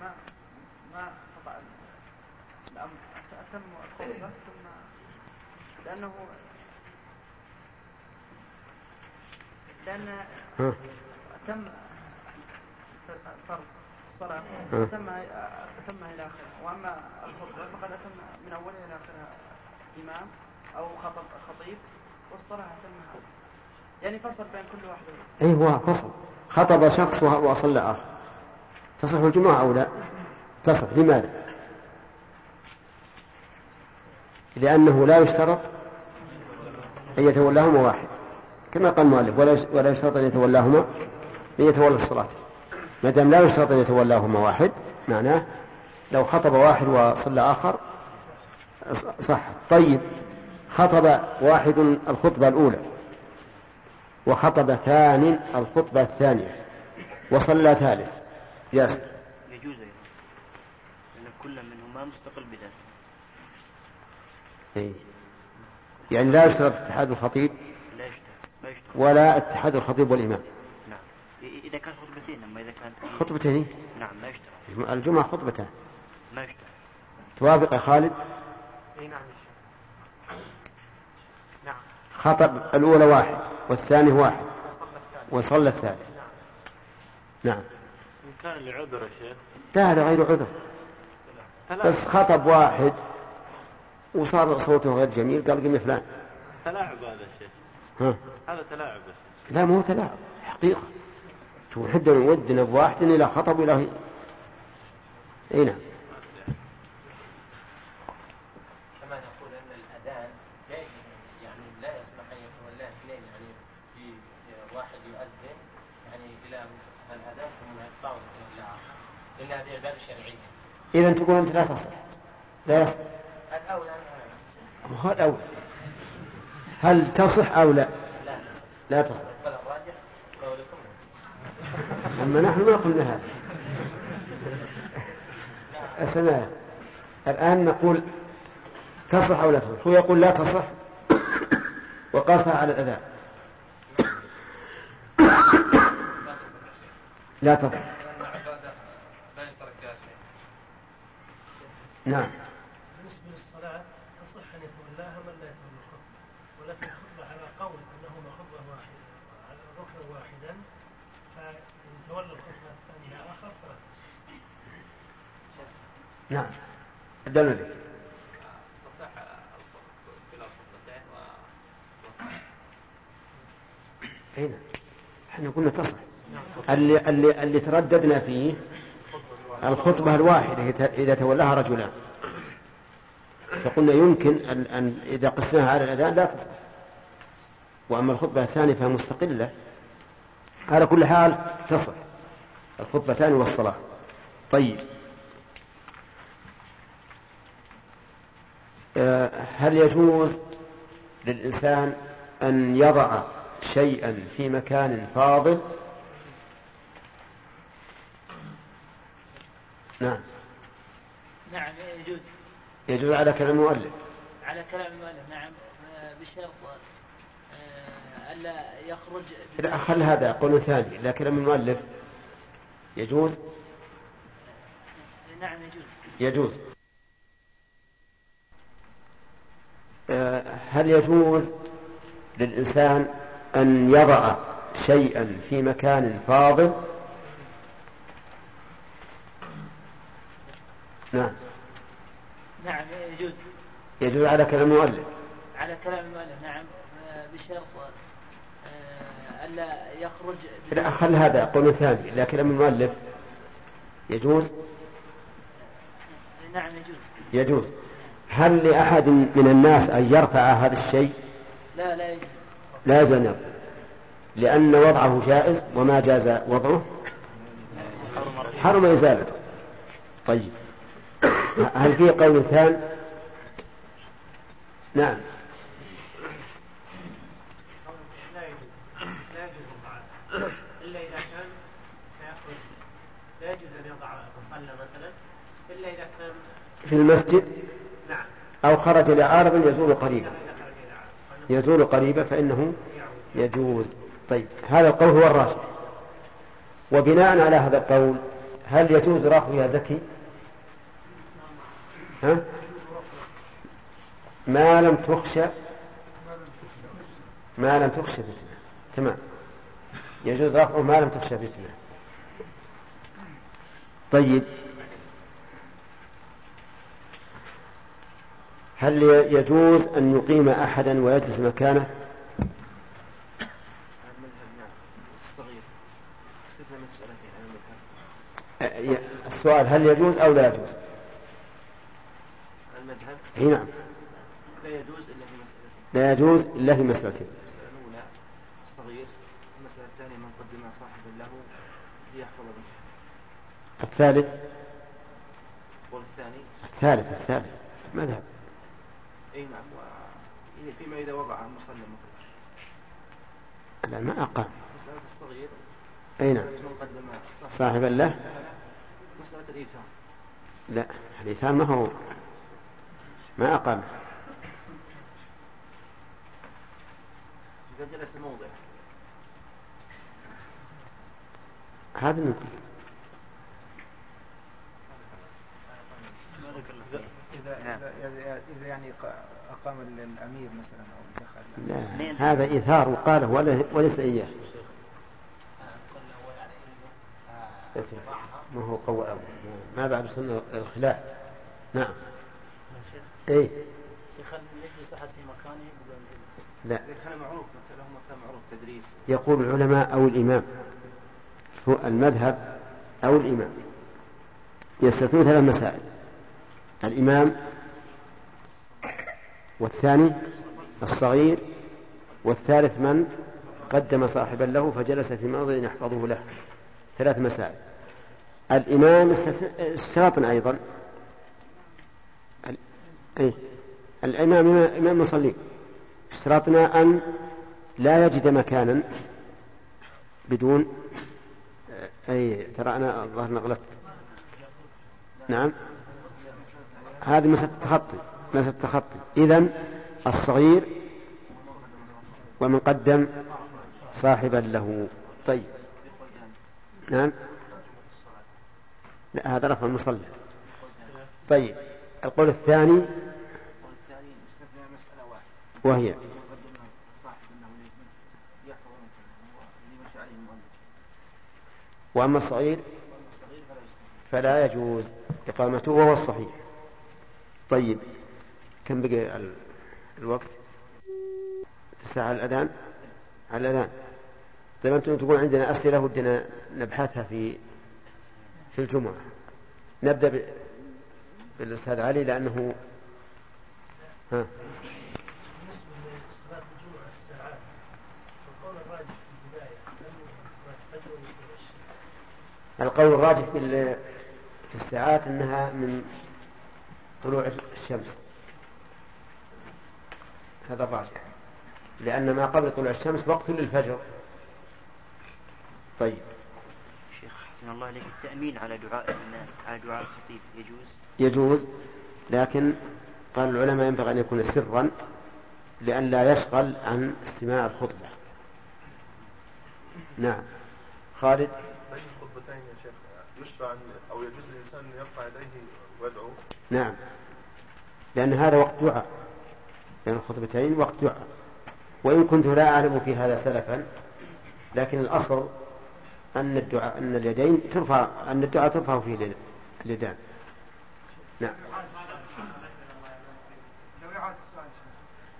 ما ما أتم الخطبة ثم لأنه لأن أتم فرض الصلاة. أتم أتمها إلى آخرها وأما الخطبة فقد أتم من أولها إلى آخرها إمام أو خطب خطيب والصلاة أتمها يعني فصل بين كل واحد أي هو فصل. خطب شخص وصلى آخر. تصح الجمعة أو لا؟ تصح. لماذا؟ لأنه لا يشترط أن يتولاهما واحد. كما قال المؤلف ولا يشترط أن يتولاهما أن يتولى الصلاة. ما دام لا يشترط أن يتولاهما واحد معناه لو خطب واحد وصلى آخر صح. طيب خطب واحد الخطبة الأولى وخطب ثاني الخطبة الثانية وصلى ثالث. جاز. يجوز لأن كل منهما مستقل بذاته. إيه. يعني لا يشترط اتحاد الخطيب؟ لا يشترط لا يشترط. ولا اتحاد الخطيب والإمام. نعم. إذا كان خطبتين أما إذا كانت خطبتين؟ نعم لا يشترط. الجمعة خطبتان. لا يشترط. توافق يا خالد؟ إي نعم يا شيخ. نعم. خطب الأولى واحد والثاني واحد. وصلى الثالث. نعم. إن كان لعذر يا شيخ. لا هذا غير عذر. بس خطب واحد وصار صوته غير جميل قال قم يا فلان. تلاعب هذا يا شيخ. ها؟ هذا تلاعب يا شيخ. لا ما هو تلاعب حقيقة. شوف حدنا ودنا بواحد إلى خطب إلى إي نعم. كما نقول أن الأذان لا يجوز يعني لا يسمح أن يكون الله اثنين يعني في واحد يؤذن يعني إلى منتصف الأذان ثم آخر. لأن هذه شرعيه إذا تقول أنت لا تصح. لا يصح. الاولى انها ما هو الأول؟ هل تصح أو لا؟ لا تصح. لا تصح. أما نحن ما قلنا هذا. أسمع الآن نقول تصح أو لا تصح؟ هو يقول لا تصح وقاسها على الأذان لا تصح. نعم بالنسبة للصلاة تصح أن يتولاها من لا يتولى الخطبة ولكن الخطبة على قول أنهما خطبة واحدة على ركن واحدا فإن تولى الخطبة الثانية آخر فلا تصح نعم. الدليل لك تصح كلا الخطبتين و اي نعم. إحنا قلنا تصح اللي, اللي, اللي ترددنا فيه الخطبة الواحدة إذا- إذا تولاها رجلان فقلنا يمكن أن, أن إذا قسناها على الأذان لا تصح وأما الخطبة الثانية فهي مستقلة. على كل حال تصح الخطبتان والصلاة. طيب. هل يجوز للإنسان أن يضع شيئا في مكان فاضل نعم. نعم يجوز. يجوز على كلام المؤلف. على كلام المؤلف نعم. آه، بشرط آه، ألا يخرج لا خل هذا قول ثاني. لا كلام المؤلف يجوز؟ نعم يجوز. يجوز. هل يجوز للإنسان أن يضع شيئا في مكان فاضل نعم. نعم يجوز. يجوز على كلام المؤلف. على كلام المؤلف نعم. آه، بشرط آه، ألا يخرج لا خل هذا قول ثاني لا كلام المؤلف. يجوز؟ نعم يجوز. يجوز. هل لأحد من الناس أن يرفع هذا الشيء؟ لا لا يجوز. لا يجوز. أن يرفع لأن وضعه جائز وما جاز وضعه حرم إزالته. طيب. هل في قول ثاني نعم. لا يجوز لا يجوز وضعها إلا إذا كان سيخرج لا يجوز أن يضع مصلى مثلا إلا إذا كان في المسجد؟ أو خرج لعارض يزول قريبا. يزول قريبا فإنه يجوز. طيب هذا القول هو الراجح. وبناء على هذا القول هل يجوز رفع يا زكي؟ ها؟ ما لم تخشى ما لم تخشى فتنة. تمام. يجوز رفعه ما لم تخشى فتنة. طيب. هل يجوز أن يقيم أحدا ويجلس مكانه؟ السؤال هل يجوز أو لا يجوز؟ المذهب؟ إي نعم. لا يجوز إلا في مسألتين لا يجوز إلا في مسألتين المسألة الأولى الصغير. المسألة الثانية من قدم صاحبا له ليحفظ به. الثالث؟ والكبير الثالث الثالث. مذهب اي نعم. فيما إذا وضع المصلى مثلا. لا ما أقام. مسألة الصغير. أي نعم. صاحبا له؟ مسألة الإيثار. لا الإيثار ما هو. ما أقام. إذا جلس الموضع هذا ممكن إذا إذا إذا يعني أقام الأمير مثلا أو دخل لا هذا إيثار وقاله وليس إياه. ما هو قول ما بعد سنة الخلاف. نعم. اي شيخ. يجلس أحد في مكانه؟ لا. كان معروف له مكان معروف تدريس. يقول العلماء أو الإمام. المذهب أو الإمام. يستثنون ثلاث مسائل. الإمام والثاني الصغير والثالث من قدم صاحبا له فجلس في موضع يحفظه له. ثلاث مسائل. الإمام اشتراطا أيضا. أي الإمام إمام مصلي اشترطنا أن لا يجد مكانا بدون أي ترى أنا الظاهر غلطت. نعم. هذه مسألة التخطي مسألة التخطي. إذا الصغير ومن قدم صاحبا له. طيب. نعم. لا هذا رفع المصلى طيب. القول الثاني وهي وأما الصغير فلا يجوز إقامته وهو الصحيح. طيب. كم بقي الوقت؟ الساعة الأذان؟ على الأذان. طيب أنتم تقول عندنا أسئلة ودنا نبحثها في في الجمعة. نبدأ بالأستاذ علي لأنه ها. القول الراجح في الساعات أنها من طلوع الشمس. هذا الراجح. لأن ما قبل طلوع الشمس وقت للفجر. طيب. شيخ حسن الله عليك التأمين على دعاء على دعاء الخطيب يجوز؟ يجوز لكن قال العلماء ينبغي أن يكون سرا لأن لا يشغل عن استماع الخطبة. نعم. خالد؟ بين الخطبتين يا شيخ؟ يشرع أو يجوز للإنسان أن يرفع يديه ويدعو؟ نعم. لأن هذا وقت دعاء. بين الخطبتين وقت دعاء. وإن كنت لا أعلم في هذا سلفا لكن الأصل أن الدعاء أن اليدين ترفع أن الدعاء ترفع فيه اليدان. نعم.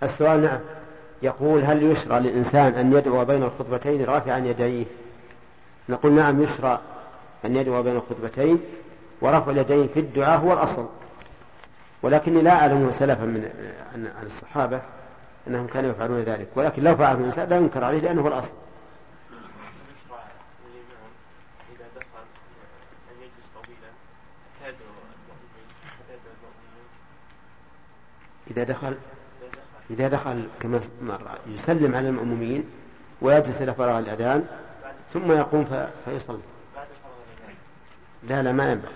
السؤال نعم. يقول هل يشرع للإنسان أن يدعو بين الخطبتين رافعا يديه؟ نقول نعم يشرع أن يدعو بين الخطبتين ورفع اليدين في الدعاء هو الأصل. ولكني لا أعلم سلفا من عن الصحابة أنهم كانوا يفعلون ذلك. ولكن لو فعله الإنسان لا ينكر عليه لأنه هو الأصل. إذا دخل إذا دخل كما مر يسلم على المأمومين ويجلس إلى فراغ الأذان ثم يقوم فيصلي. لا لا ما ينبغي.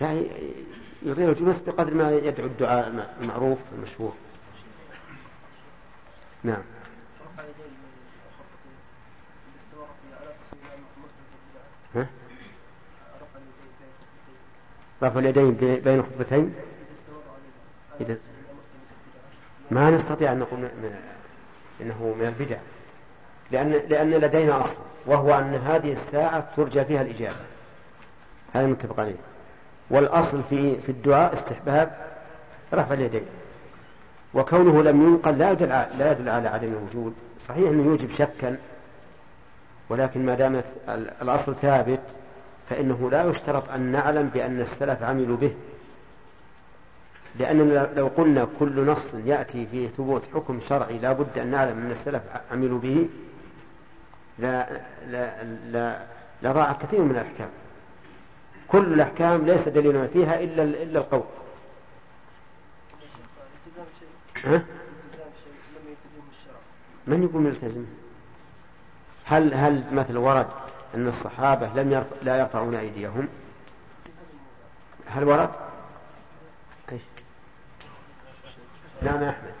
لا يطيل الجلوس بقدر ما يدعو الدعاء المعروف المشهور. نعم؟ رفع اليدين بين الخطبتين إذا ما نستطيع أن نقول إنه من البدع. لأن لأن لدينا أصل وهو أن هذه الساعة ترجى فيها الإجابة. هذا متفق عليه. والأصل في في الدعاء استحباب رفع اليدين. وكونه لم ينقل لا يدل لا يدل على عدم الوجود. صحيح أنه يوجب شكا ولكن ما دام الأصل ثابت فإنه لا يشترط أن نعلم بأن السلف عملوا به. لأننا لو قلنا كل نص يأتي فيه ثبوت حكم شرعي لا بد أن نعلم أن السلف عملوا به. لا لا لا لضاع كثير من الأحكام. كل الأحكام ليس دليلنا فيها إلا إلا القول ها؟ من يقول ملتزم؟ هل هل مثل ورد أن الصحابة لم يرفع لا يرفعون أيديهم هل ورد؟ أي. نعم يا أحمد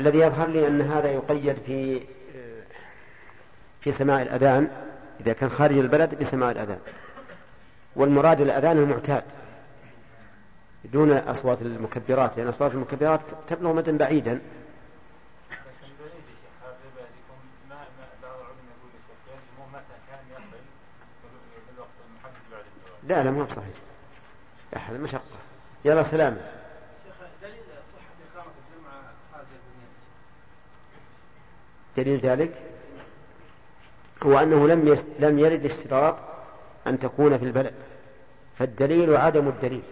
الذي يظهر لي أن هذا يقيد في في سماع الأذان إذا كان خارج البلد بسماع الأذان. والمراد الأذان المعتاد دون أصوات المكبرات لأن أصوات المكبرات تبلغ مدى بعيدا. لا لا ما هو صحيح لا هذا مشقة يلا سلامة دليل صحة إقامة الجمعة خارج دليل ذلك هو أنه لم. لم يرد اشتراط أن تكون في البلد فالدليل عدم الدليل.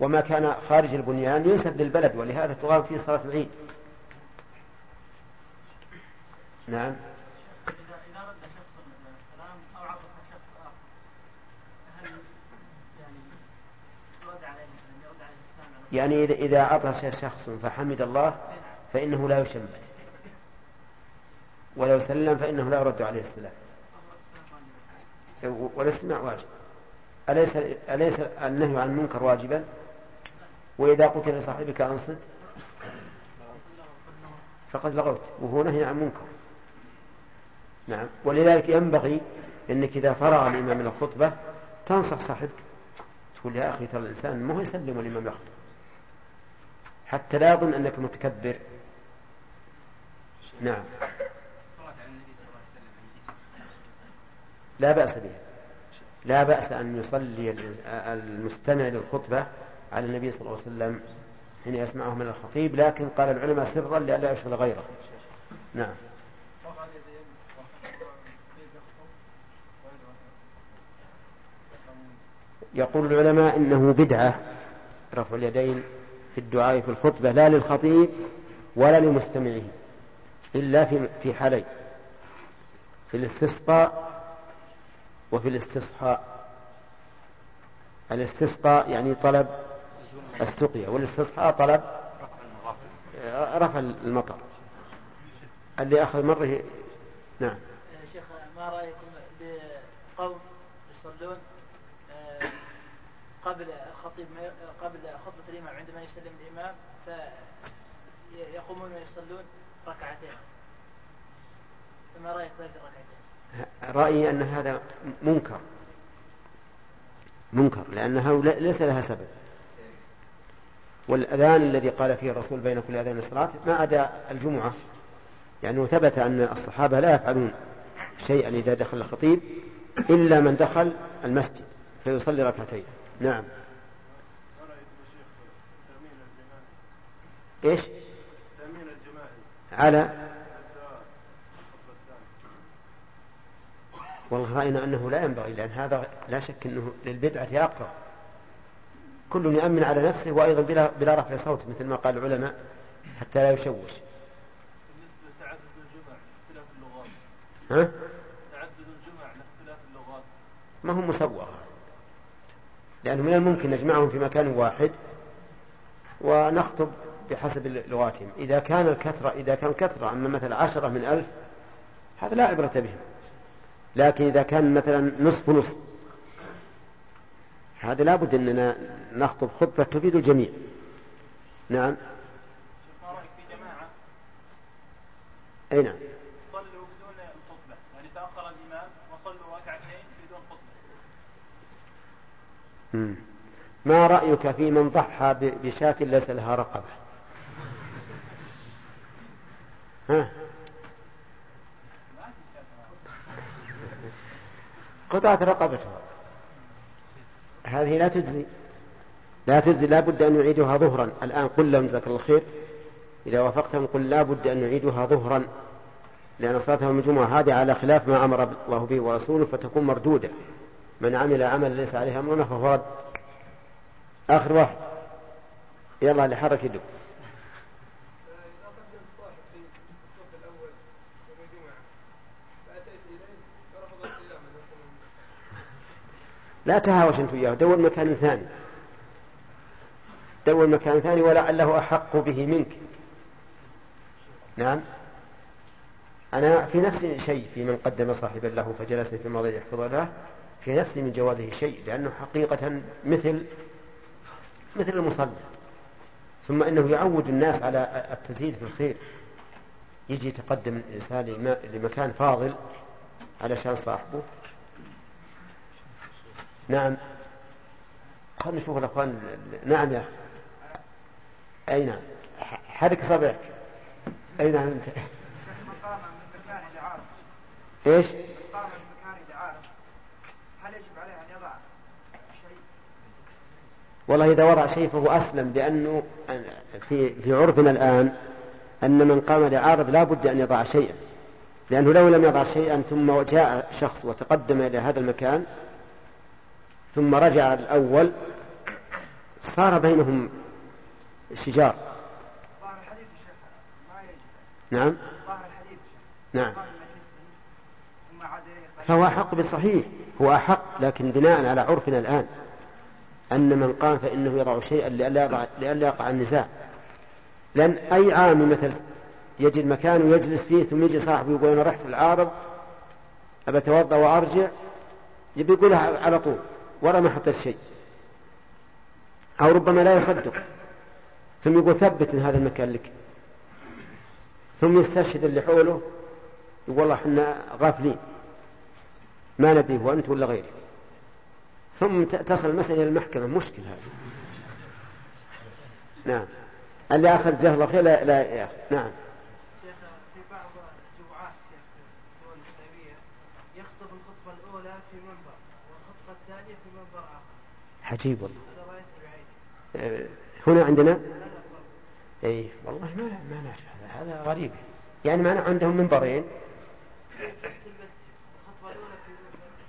وما كان خارج البنيان ينسب للبلد ولهذا تقام فيه صلاة العيد. نعم. يعني إذا عطس شخص فحمد الله فإنه لا يشمت. ولو سلم فإنه لا يرد عليه السلام. والاستماع واجب. أليس أليس النهي عن المنكر واجبا؟ وإذا قلت لصاحبك أنصت فقد لغوت وهو نهي عن منكر نعم. ولذلك ينبغي أنك إذا فرغ الإمام من الخطبة تنصح صاحبك. تقول يا أخي ترى الإنسان ما يسلم والإمام يخطب. حتى لا يظن أنك متكبر. نعم. لا بأس بها. لا بأس أن يصلي المستمع للخطبة على النبي صلى الله عليه وسلم حين يسمعه من الخطيب لكن قال العلماء سرا لئلا يشغل غيره. نعم. يقول العلماء إنه بدعة رفع اليدين في الدعاء في الخطبة لا للخطيب ولا لمستمعه إلا في في حالين. في الاستسقاء وفي الاستصحاء. الاستسقاء يعني طلب السقيا والاستصحاء طلب رفع المطر. اللي أخذ مرة نعم. شيخ ما رأيكم بقوم يصلون آه، قبل الخطيب قبل خطبة الإمام عندما يسلم الإمام فيقومون ويصلون ركعتين؟ فما رأيك بهذه الركعتين؟ رأيي أن هذا منكر. منكر لأنها ليس لها سبب. والأذان الذي قال فيه الرسول بين كل أذان الصلاة ما أدى الجمعة لأنه ثبت أن الصحابة لا يفعلون شيئا إذا دخل الخطيب إلا من دخل المسجد فيصلي ركعتين. نعم. إيش؟ على؟ والله رأينا أنه لا ينبغي لأن هذا لا شك أنه للبدعة أقرب. كل يأمن على نفسه وأيضا بلا, بلا رفع صوت مثل ما قال العلماء حتى لا يشوش. بالنسبة الجمع لاختلاف اللغات. ها؟ تعدد الجمع لاختلاف اللغات. ما هو مسوغ لأنه من الممكن نجمعهم في مكان واحد ونخطب بحسب لغاتهم. إذا كان الكثرة إذا كان كثرة أما مثلا عشرة من ألف هذا لا عبرة بهم. لكن إذا كان مثلا نصف نصف هذا لابد أننا نخطب خطبة تفيد الجميع. نعم. أي نعم. صلوا بدون يعني تأخر الإمام وصلوا ركعتين بدون خطبة. ما رأيك في من ضحى بشاة ليس لها رقبة؟ ها؟ قطعت رقبتها هذه لا تجزي. لا تجزي لا بد أن يعيدها ظهرا. الآن قل لهم جزاك الله خير. إذا وافقتهم قل لا بد أن يعيدها ظهرا. لأن صلاتهم الجمعة هذه على خلاف ما أمر الله به ورسوله فتكون مردودة. من عمل عملا ليس عليه أمرنا فهو رد. آخر واحد. يلا اللي حرك يده إذا قدم صاحب في الصف الأول يوم الجمعة فأتيت لا تهاوش انت وياه دور مكان ثاني. دور مكان ثاني ولعله أحق به منك. نعم. أنا في نفسي شيء في من قدم صاحبا له فجلسني في الماضي يحفظ له في نفسي من جوازه شيء لأنه حقيقة مثل مثل المصلى ثم إنه يعود الناس على التزيد في الخير. يجي يتقدم الإنسان لمكان فاضل علشان صاحبه. نعم. خلنا نشوف الأخوان. نعم يا أخي. أي نعم. حرك صبعك أي نعم أنت. إيش؟ والله إذا وضع شيء فهو أسلم لأنه في في عرفنا الآن أن من قام لعارض لا بد أن يضع شيئا. لأنه لو لم يضع شيئا ثم جاء شخص وتقدم إلى هذا المكان ثم رجع الأول صار بينهم شجار. نعم. نعم. فهو أحق بالصحيح هو أحق لكن بناء على عرفنا الآن أن من قام فإنه يضع شيئا لئلا يقع النزاع. لأن أي عام مثل يجد مكان ويجلس فيه ثم يجي صاحبه يقول أنا رحت العارض أبى أتوضأ وأرجع يبي يقولها على طول. حط الشيء أو ربما لا يصدق. ثم يقول ثبت هذا المكان لك. ثم يستشهد اللي حوله يقول والله إحنا غافلين. ما ندري هو أنت ولا غيري. ثم تصل المسألة إلى المحكمة. مشكل هذا نعم. اللي أخذ جهل الله خير لا, لا يأخذ نعم في بعض الجمعات يخطب الخطبة الأولى في منبر والخطبة الثانية في منبر آخر عجيب والله. آه، هنا عندنا؟ اي والله ما ما نعرف. هذا هذا غريب. يعني ما عندهم منبرين.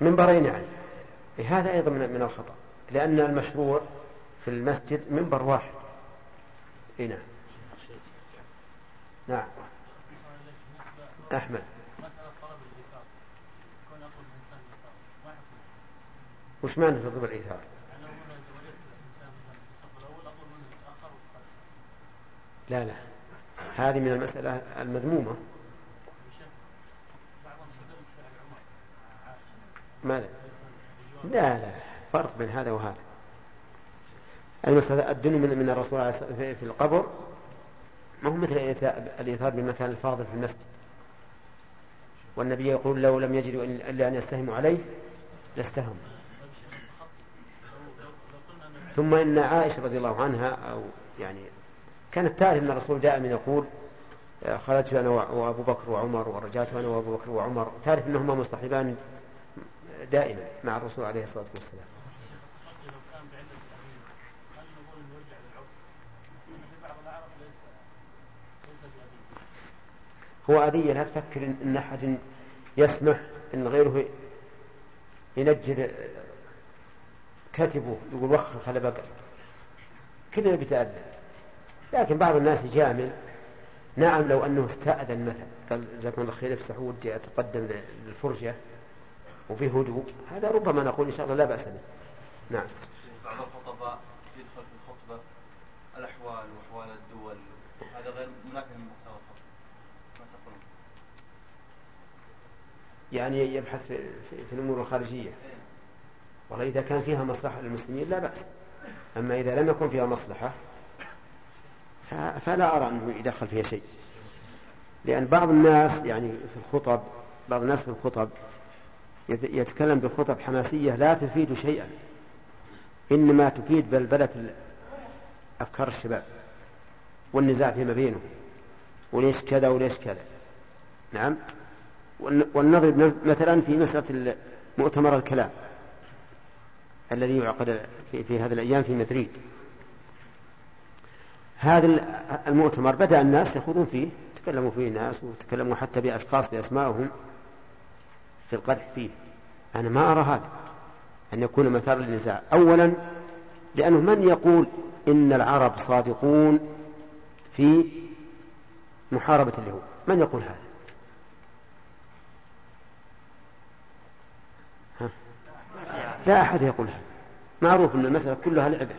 منبرين يعني. إيه، هذا أيضا من الخطأ. لأن المشروع في المسجد منبر واحد. اي نعم. نعم. أحمد. وش معنى تطلب الإيثار؟ لا لا. هذه من المسألة المذمومة. ماذا؟ لا. لا فرق بين هذا وهذا. المسألة الدنيا من, من الرسول في القبر. ما هو مثل الإيثار بالمكان الفاضل في المسجد. والنبي يقول لو لم يجدوا إلا أن يستهموا عليه لاستهموا ثم إن عائشة رضي الله عنها أو يعني كانت تعرف أن الرسول دائما يقول خرجت أنا وأبو بكر وعمر ورجعت أنا وأبو بكر وعمر. تعرف أنهما مصطحبان دائما مع الرسول عليه الصلاة والسلام. هو أذية لا تفكر إن أحد يسمح إن غيره ينجر كتبه يقول وخر خلى بقر كلنا بيتأذى لكن بعض الناس يجامل نعم لو أنه استأذن مثلا قال جزاكم الله خير افسحوا ودي أتقدم للفرجة وبهدوء. هذا ربما نقول إن شاء الله لا بأس به. نعم. بعض الخطباء يدخل في الخطبة الأحوال وأحوال الدول. هذا غير منافي ما تقولون؟ يعني يبحث في, في, في الأمور الخارجية. والله إذا كان فيها مصلحة للمسلمين لا بأس. أما إذا لم يكن فيها مصلحة فلا أرى أنه يدخل فيها شيء. لأن بعض الناس يعني في الخطب بعض الناس في الخطب يتكلم بخطب حماسية لا تفيد شيئا. إنما تفيد بلبلة أفكار الشباب والنزاع فيما بينهم. وليش كذا وليش كذا. نعم؟ ولنضرب مثلا في مسألة مؤتمر الكلام الذي يعقد في, هذه الأيام في مدريد. هذا المؤتمر بدأ الناس يخوضون فيه تكلموا فيه الناس وتكلموا حتى بأشخاص بأسمائهم في القدح فيه. أنا ما أرى هذا أن يكون مثار للنزاع. أولا لأنه من يقول إن العرب صادقون في محاربة اليهود؟ من يقول هذا؟ لا أحد يقولها معروف أن المسألة كلها لعبة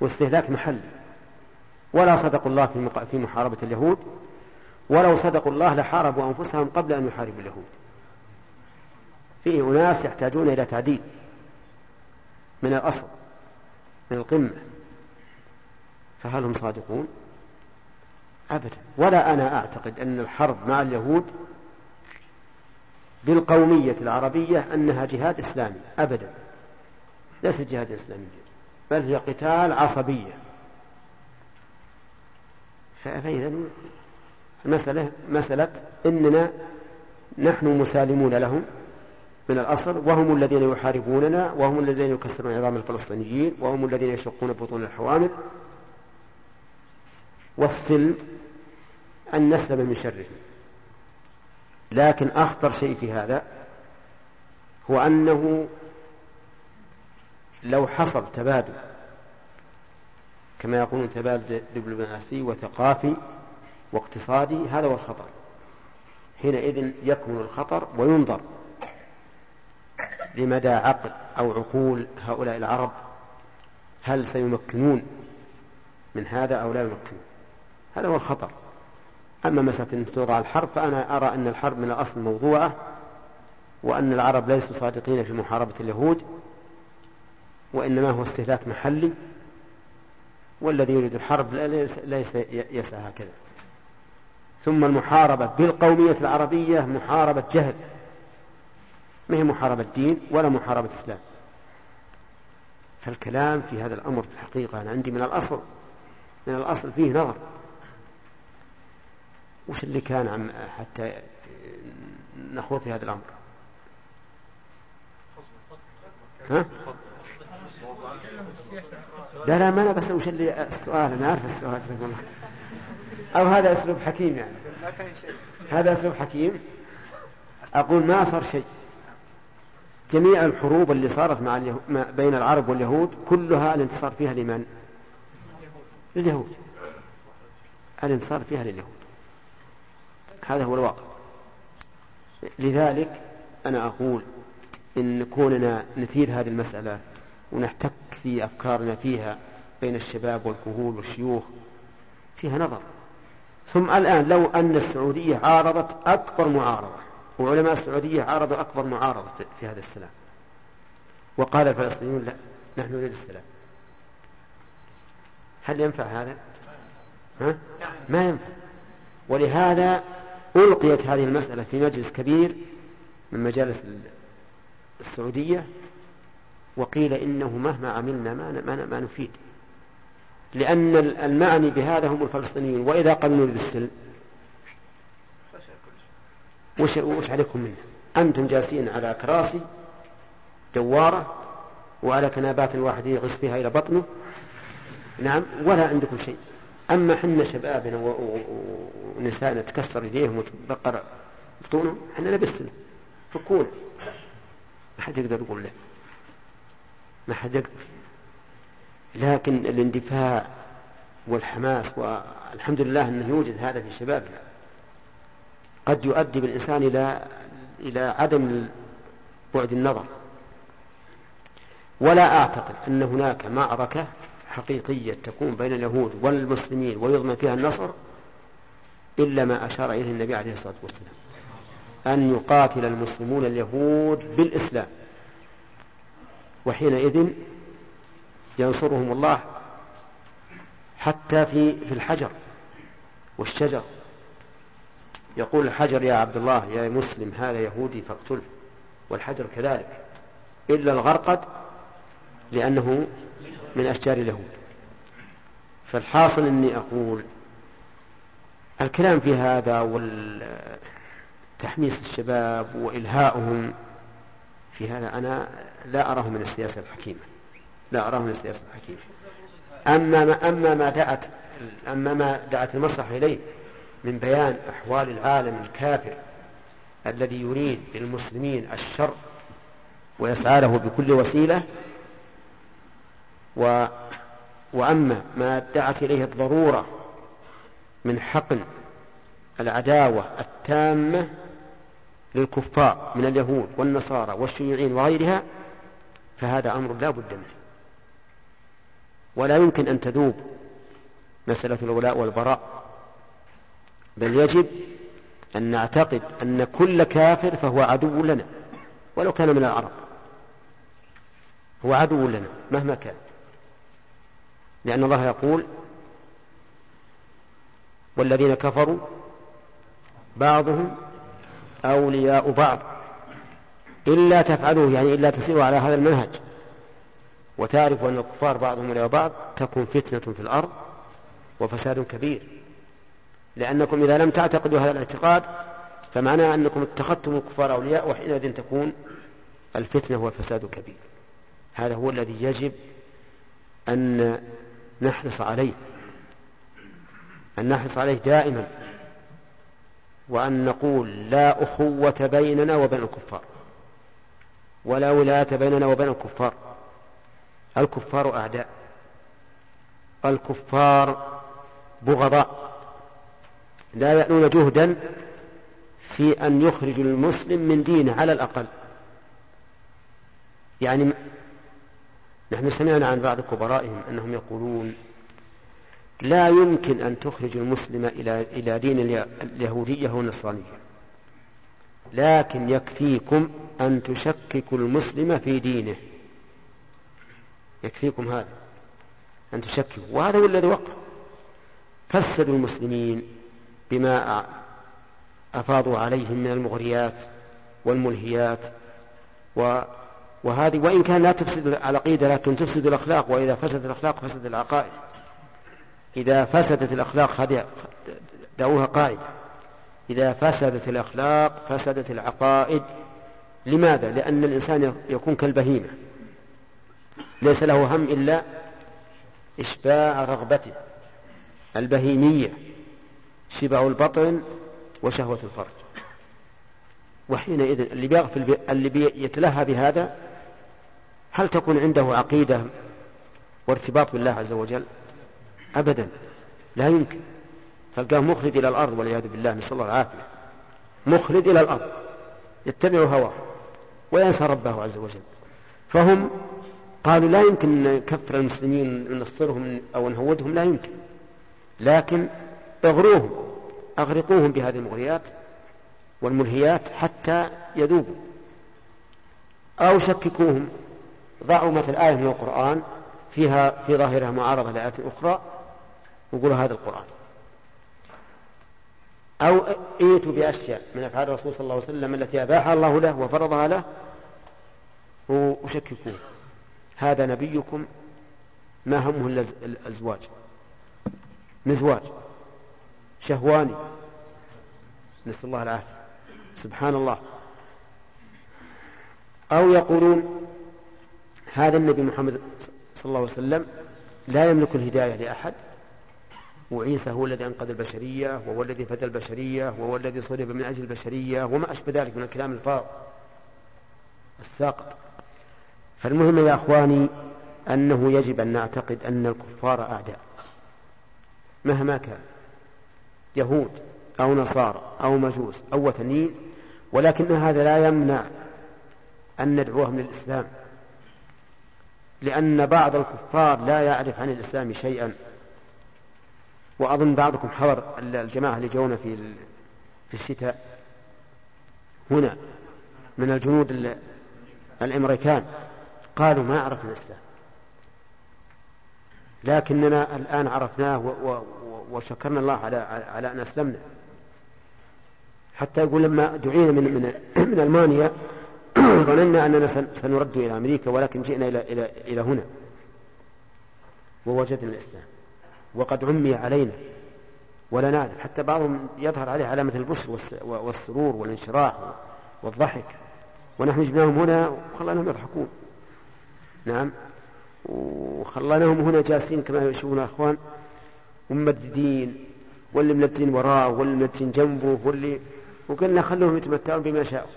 واستهلاك محلي. ولا صدقوا الله في محاربة اليهود ولو صدقوا الله لحاربوا أنفسهم قبل أن يحاربوا اليهود. فيه أناس يحتاجون إلى تعديل من الأصل من القمة. فهل هم صادقون؟ أبدا. ولا أنا أعتقد أن الحرب مع اليهود بالقومية العربية أنها جهاد إسلامي أبدا. ليست جهاد إسلامي بل هي قتال عصبية. فإذا المسألة مسألة إننا نحن مسالمون لهم من الأصل وهم الذين يحاربوننا وهم الذين يكسرون عظام الفلسطينيين وهم الذين يشقون بطون الحوامل والسلم أن نسلم من شرهم. لكن أخطر شيء في هذا هو أنه لو حصل تبادل كما يقولون تبادل دبلوماسي وثقافي واقتصادي هذا هو الخطر. حينئذ يكمن الخطر وينظر لمدى عقل أو عقول هؤلاء العرب هل سيمكنون من هذا أو لا يمكنون؟ هذا هو الخطر. أما مسألة أن توضع الحرب فأنا أرى أن الحرب من الأصل موضوعة وأن العرب ليسوا صادقين في محاربة اليهود وإنما هو استهلاك محلي والذي يريد الحرب ليس يسعى هكذا. ثم المحاربة بالقومية العربية محاربة جهل. ما هي محاربة دين ولا محاربة إسلام فالكلام في هذا الأمر في الحقيقة أنا عندي من الأصل. من الأصل فيه نظر. وش اللي كان عم حتى نخوض في هذا الأمر؟ ها؟ لا لا ما أنا بس وش اللي السؤال أنا عارف السؤال أو هذا أسلوب حكيم يعني. هذا أسلوب حكيم. أقول ما صار شيء. جميع الحروب اللي صارت مع بين العرب واليهود كلها الانتصار فيها لمن؟ لليهود. الانتصار فيها لليهود. هذا هو الواقع. لذلك أنا أقول إن كوننا نثير هذه المسألة ونحتك في أفكارنا فيها بين الشباب والكهول والشيوخ فيها نظر ثم الآن لو أن السعودية عارضت أكبر معارضة وعلماء السعودية عارضوا أكبر معارضة في هذا السلام وقال الفلسطينيون لا نحن نريد السلام هل ينفع هذا؟ ها؟ ما ينفع ولهذا ألقيت هذه المسألة في مجلس كبير من مجالس السعودية وقيل إنه مهما عملنا ما, ما, نفيد. لأن المعني بهذا هم الفلسطينيون وإذا قالوا نريد السلم. وش, وش عليكم منه؟ أنتم جالسين على كراسي دوارة وعلى كنابات الواحد يغص فيها إلى بطنه. نعم ولا عندكم شيء. أما حنا شبابنا ونسائنا تكسر يديهم وتبقر بطونهم حنا لبسنا فكون. ما حد يقدر يقول له. ما حد يقدر لكن الاندفاع والحماس والحمد لله أنه يوجد هذا في شبابنا قد يؤدي بالإنسان إلى إلى عدم بعد النظر. ولا أعتقد أن هناك معركة حقيقية تكون بين اليهود والمسلمين ويضمن فيها النصر إلا ما أشار إليه النبي عليه الصلاة والسلام أن يقاتل المسلمون اليهود بالإسلام. وحينئذ ينصرهم الله حتى في في الحجر والشجر. يقول الحجر يا عبد الله يا مسلم هذا يهودي فاقتله والحجر كذلك إلا الغرقد لأنه من أشجار اليهود. فالحاصل أني أقول الكلام في هذا والتحميس الشباب وإلهاؤهم في هذا أنا لا أراه من السياسة الحكيمة. لا أراه من السياسة الحكيمة. أما ما أما ما دعت أما ما دعت المصلحة إليه من بيان أحوال العالم الكافر الذي يريد للمسلمين الشر ويسعى له بكل وسيلة و وأما ما دعت إليه الضرورة من حقن العداوة التامة للكفار من اليهود والنصارى والشيوعيين وغيرها فهذا أمر لا بد منه. ولا يمكن أن تذوب مسألة الولاء والبراء بل يجب أن نعتقد أن كل كافر فهو عدو لنا ولو كان من العرب. هو عدو لنا مهما كان. لأن الله يقول والذين كفروا بعضهم أولياء بعض. إلا تفعلوه يعني إلا تسيروا على هذا المنهج. وتعرفوا أن الكفار بعضهم أولياء بعض تكون فتنة في الأرض وفساد كبير. لأنكم إذا لم تعتقدوا هذا الاعتقاد فمعناه أنكم اتخذتم الكفار أولياء وحينئذ تكون الفتنة والفساد كبير. هذا هو الذي يجب أن نحرص عليه. أن نحرص عليه دائما. وأن نقول لا أخوة بيننا وبين الكفار. ولا ولاية بيننا وبين الكفار. الكفار أعداء. الكفار بغضاء. لا يألون جهدا في أن يخرجوا المسلم من دينه على الأقل. يعني نحن سمعنا عن بعض كبرائهم أنهم يقولون لا يمكن أن تخرج المسلم إلى إلى دين اليهودية والنصرانية لكن يكفيكم أن تشككوا المسلم في دينه. يكفيكم هذا. أن تشككوا. وهذا هو الذي وقع. فسدوا المسلمين بما أفاضوا عليهم من المغريات والملهيات. و وهذه وإن كان لا تفسد العقيدة لكن تفسد الأخلاق. وإذا فسدت الأخلاق فسد العقائد. إذا فسدت الأخلاق هذه دعوها قاعدة إذا فسدت الأخلاق فسدت العقائد. لماذا؟ لأن الإنسان يكون كالبهيمة. ليس له هم إلا إشباع رغبته البهيمية شبع البطن وشهوة الفرج. وحينئذ اللي بيغفل اللي بيتلهى بهذا هل تكون عنده عقيدة وارتباط بالله عز وجل؟ أبدا. لا يمكن. تلقاه مخلد إلى الأرض والعياذ بالله نسأل الله العافية. مخلد إلى الأرض. يتبع هواه وينسى ربه عز وجل. فهم قالوا لا يمكن نكفر المسلمين ننصرهم أو نهودهم لا يمكن. لكن اغروهم أغرقوهم بهذه المغريات والملهيات حتى يذوبوا. أو شككوهم. ضعوا مثل آية من القرآن فيها في ظاهرها معارضة لآيات أخرى. وقولوا هذا القرآن. أو ائتوا بأشياء من أفعال الرسول صلى الله عليه وسلم التي أباحها الله له وفرضها له وشككوه هذا نبيكم ما همه الأزواج. مزواج. شهواني. نسأل الله العافية. سبحان الله. أو يقولون هذا النبي محمد صلى الله عليه وسلم لا يملك الهداية لأحد وعيسى هو الذي أنقذ البشرية وهو الذي فدى البشرية وهو الذي صلب من أجل البشرية وما أشبه ذلك من الكلام الفاض الساقط. فالمهم يا أخواني أنه يجب أن نعتقد أن الكفار أعداء. مهما كان يهود أو نصارى أو مجوس أو وثنيين ولكن هذا لا يمنع أن ندعوهم للإسلام لأن بعض الكفار لا يعرف عن الإسلام شيئا. وأظن بعضكم حضر الجماعة اللي جونا في في الشتاء هنا من الجنود الأمريكان قالوا ما عرفنا الإسلام. لكننا الآن عرفناه وشكرنا الله على على أن أسلمنا. حتى يقول لما دعينا من من من ألمانيا ظننا أننا سنرد إلى أمريكا ولكن جئنا إلى إلى إلى هنا. ووجدنا الإسلام. وقد عمي علينا ولا نعرف حتى بعضهم يظهر عليه علامة البشر والسرور والانشراح والضحك. ونحن جبناهم هنا وخلناهم يضحكون. نعم. وخلناهم هنا جالسين كما يشوفون أخوان. وممددين. واللي ملتين وراءه واللي ملتين جنبه واللي وقلنا خلوهم يتمتعون بما شاءوا.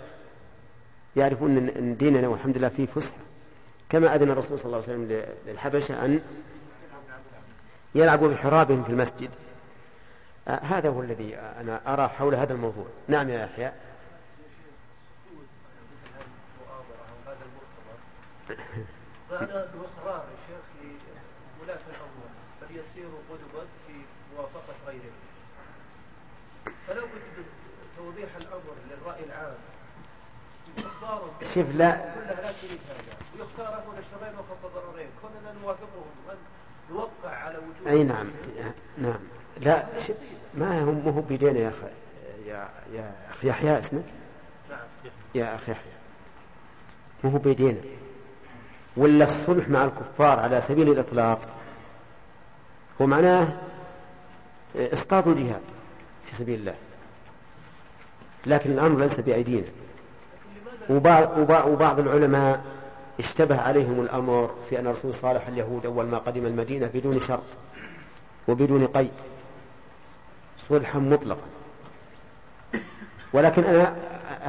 يعرفون إن ديننا والحمد لله فيه فسحة. كما أذن الرسول صلى الله عليه وسلم للحبشة أن يلعبوا بحرابهم في المسجد. آه هذا هو الذي أنا أرى حول هذا الموضوع. نعم يا يحيى بعد الإصرار يا شيخ لولاة الأمور فليسيروا قدوة في موافقة غيرهم فلو كنت توضيح الأمر للرأي العام شوف لا. كلها لا تريد هذا. ويختار أهون الشرين وخف الضررين كوننا نوافقهم. أن نوقع على وجود أي نعم نعم. لا ما هم مو بيدينا يا أخي يا يا أخي يحيى اسمك نعم يا أخي يحيى. مو هو بيدينا ولا الصلح مع الكفار على سبيل الإطلاق؟ هو معناه إسقاط الجهاد في سبيل الله. لكن الأمر ليس بأيدينا. وبعض, وبعض العلماء اشتبه عليهم الأمر في أن الرسول صالح اليهود أول ما قدم المدينة بدون شرط وبدون قيد صلحا مطلقا. ولكن أنا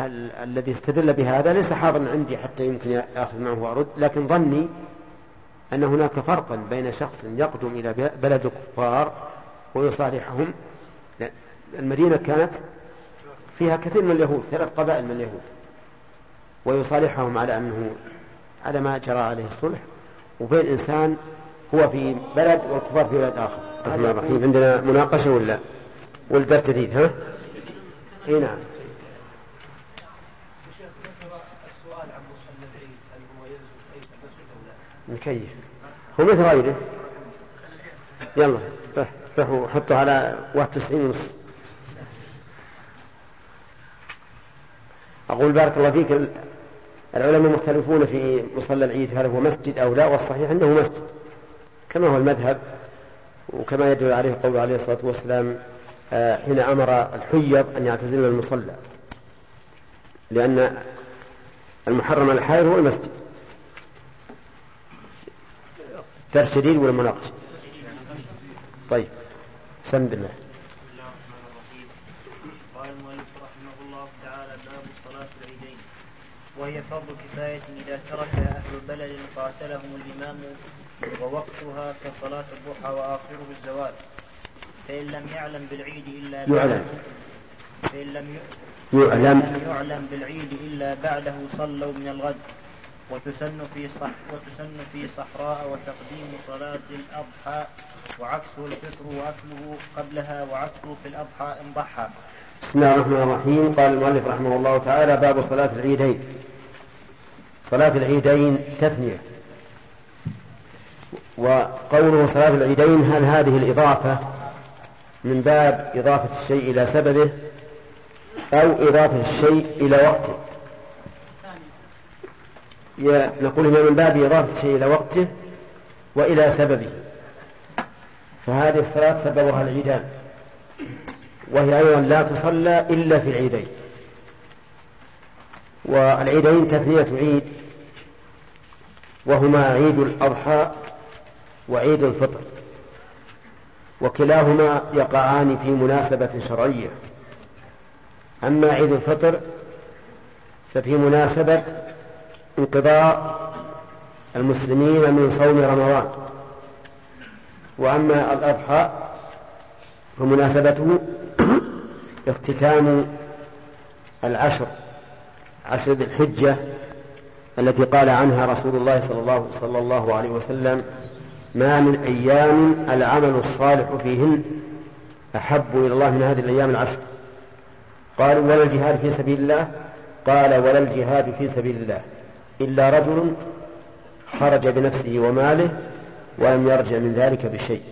ال- الذي استدل بهذا ليس حاضرا عندي حتى يمكن آخذ معه وأرد لكن ظني أن هناك فرقا بين شخص يقدم إلى بلد الكفار ويصالحهم. المدينة كانت فيها كثير من اليهود ثلاث قبائل من اليهود ويصالحهم على أنه على ما جرى عليه الصلح. وبين إنسان هو في بلد والكفار في بلد آخر. الرحمن الرحيم. عندنا مناقشة ولا؟ ولا جديد ها؟ إي نعم؟ مكيف. هو مثل غيره. يلا روح روحوا حطوا على 91 ونص. أقول بارك الله فيك العلماء مختلفون في مصلى العيد هل هو مسجد أو لا والصحيح أنه مسجد كما هو المذهب وكما يدل عليه قول عليه الصلاة والسلام آه، حين أمر الحيض أن يعتزلوا المصلى لأن المحرم على الحائض هو المسجد. جديد ولا مناقشة؟ طيب سم بالله الرحمن الرحيم قال المؤلف رحمه الله تعالى باب صلاة العيدين وهي فرض كفاية إذا ترك أهل البلد قاتلهم الإمام ووقتها كصلاة الضحى وآخره الزوال فإن لم يعلم بالعيد إلا يعلم. فإن لم يعلم. فإن لم يعلم بالعيد إلا بعده صلوا من الغد وتسن في صح وتسن في صحراء وتقديم صلاة الأضحى وعكسه الفطر وأكله قبلها وعكسه في الأضحى إن ضحى بسم الله الرحمن الرحيم. قال المؤلف رحمه الله تعالى باب صلاة العيدين. صلاة العيدين تثنية. وقوله صلاة العيدين هل هذه الإضافة من باب إضافة الشيء إلى سببه أو إضافة الشيء إلى وقته؟ نقول من باب إضافة الشيء إلى وقته وإلى سببه. فهذه الصلاة سببها العيدان. وهي أيضا لا تصلى إلا في العيدين. والعيدين تثنية عيد وهما عيد الأضحى وعيد الفطر وكلاهما يقعان في مناسبة شرعية. أما عيد الفطر ففي مناسبة انقضاء المسلمين من صوم رمضان. وأما الأضحى فمناسبته اختتام العشر عشر ذي الحجة التي قال عنها رسول الله صلى الله, صلى الله عليه وسلم ما من أيام العمل الصالح فيهن أحب إلى الله من هذه الأيام العشر. قالوا ولا الجهاد في سبيل الله؟ قال ولا الجهاد في سبيل الله إلا رجل خرج بنفسه وماله ولم يرجع من ذلك بشيء.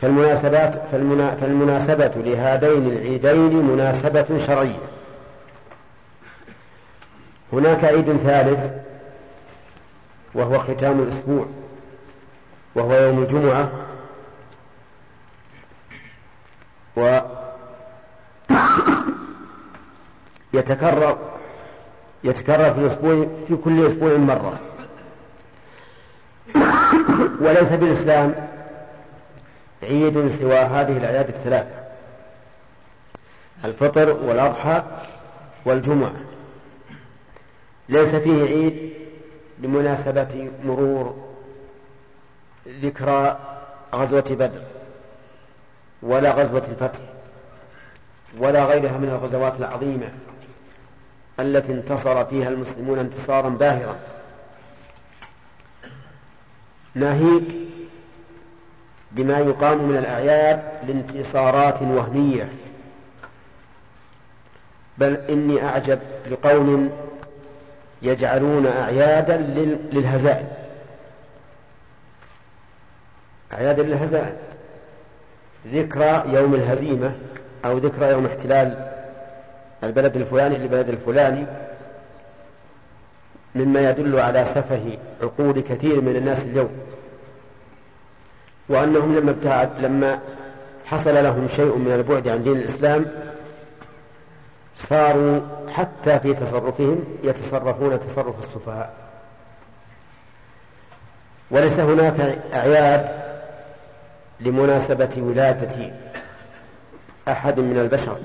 فالمناسبات فالمنا فالمناسبة لهذين العيدين مناسبة شرعية. هناك عيد ثالث وهو ختام الأسبوع وهو يوم الجمعة و يتكرر يتكرر في الأسبوع في كل أسبوع مرة. وليس بالإسلام عيد سوى هذه الأعياد الثلاثة الفطر والأضحى والجمعة. ليس فيه عيد لمناسبة مرور ذكرى غزوة بدر ولا غزوة الفتح ولا غيرها من الغزوات العظيمة التي انتصر فيها المسلمون انتصارا باهرا. ناهيك بما يقام من الأعياد لانتصارات وهمية. بل إني أعجب لقوم يجعلون أعيادا للهزائم. أعيادا للهزائم. ذكرى يوم الهزيمة أو ذكرى يوم احتلال البلد الفلاني للبلد الفلاني مما يدل على سفه عقول كثير من الناس اليوم. وأنهم لما ابتعد لما حصل لهم شيء من البعد عن دين الإسلام صاروا حتى في تصرفهم يتصرفون تصرف السفهاء. وليس هناك أعياد لمناسبة ولادة أحد من البشر.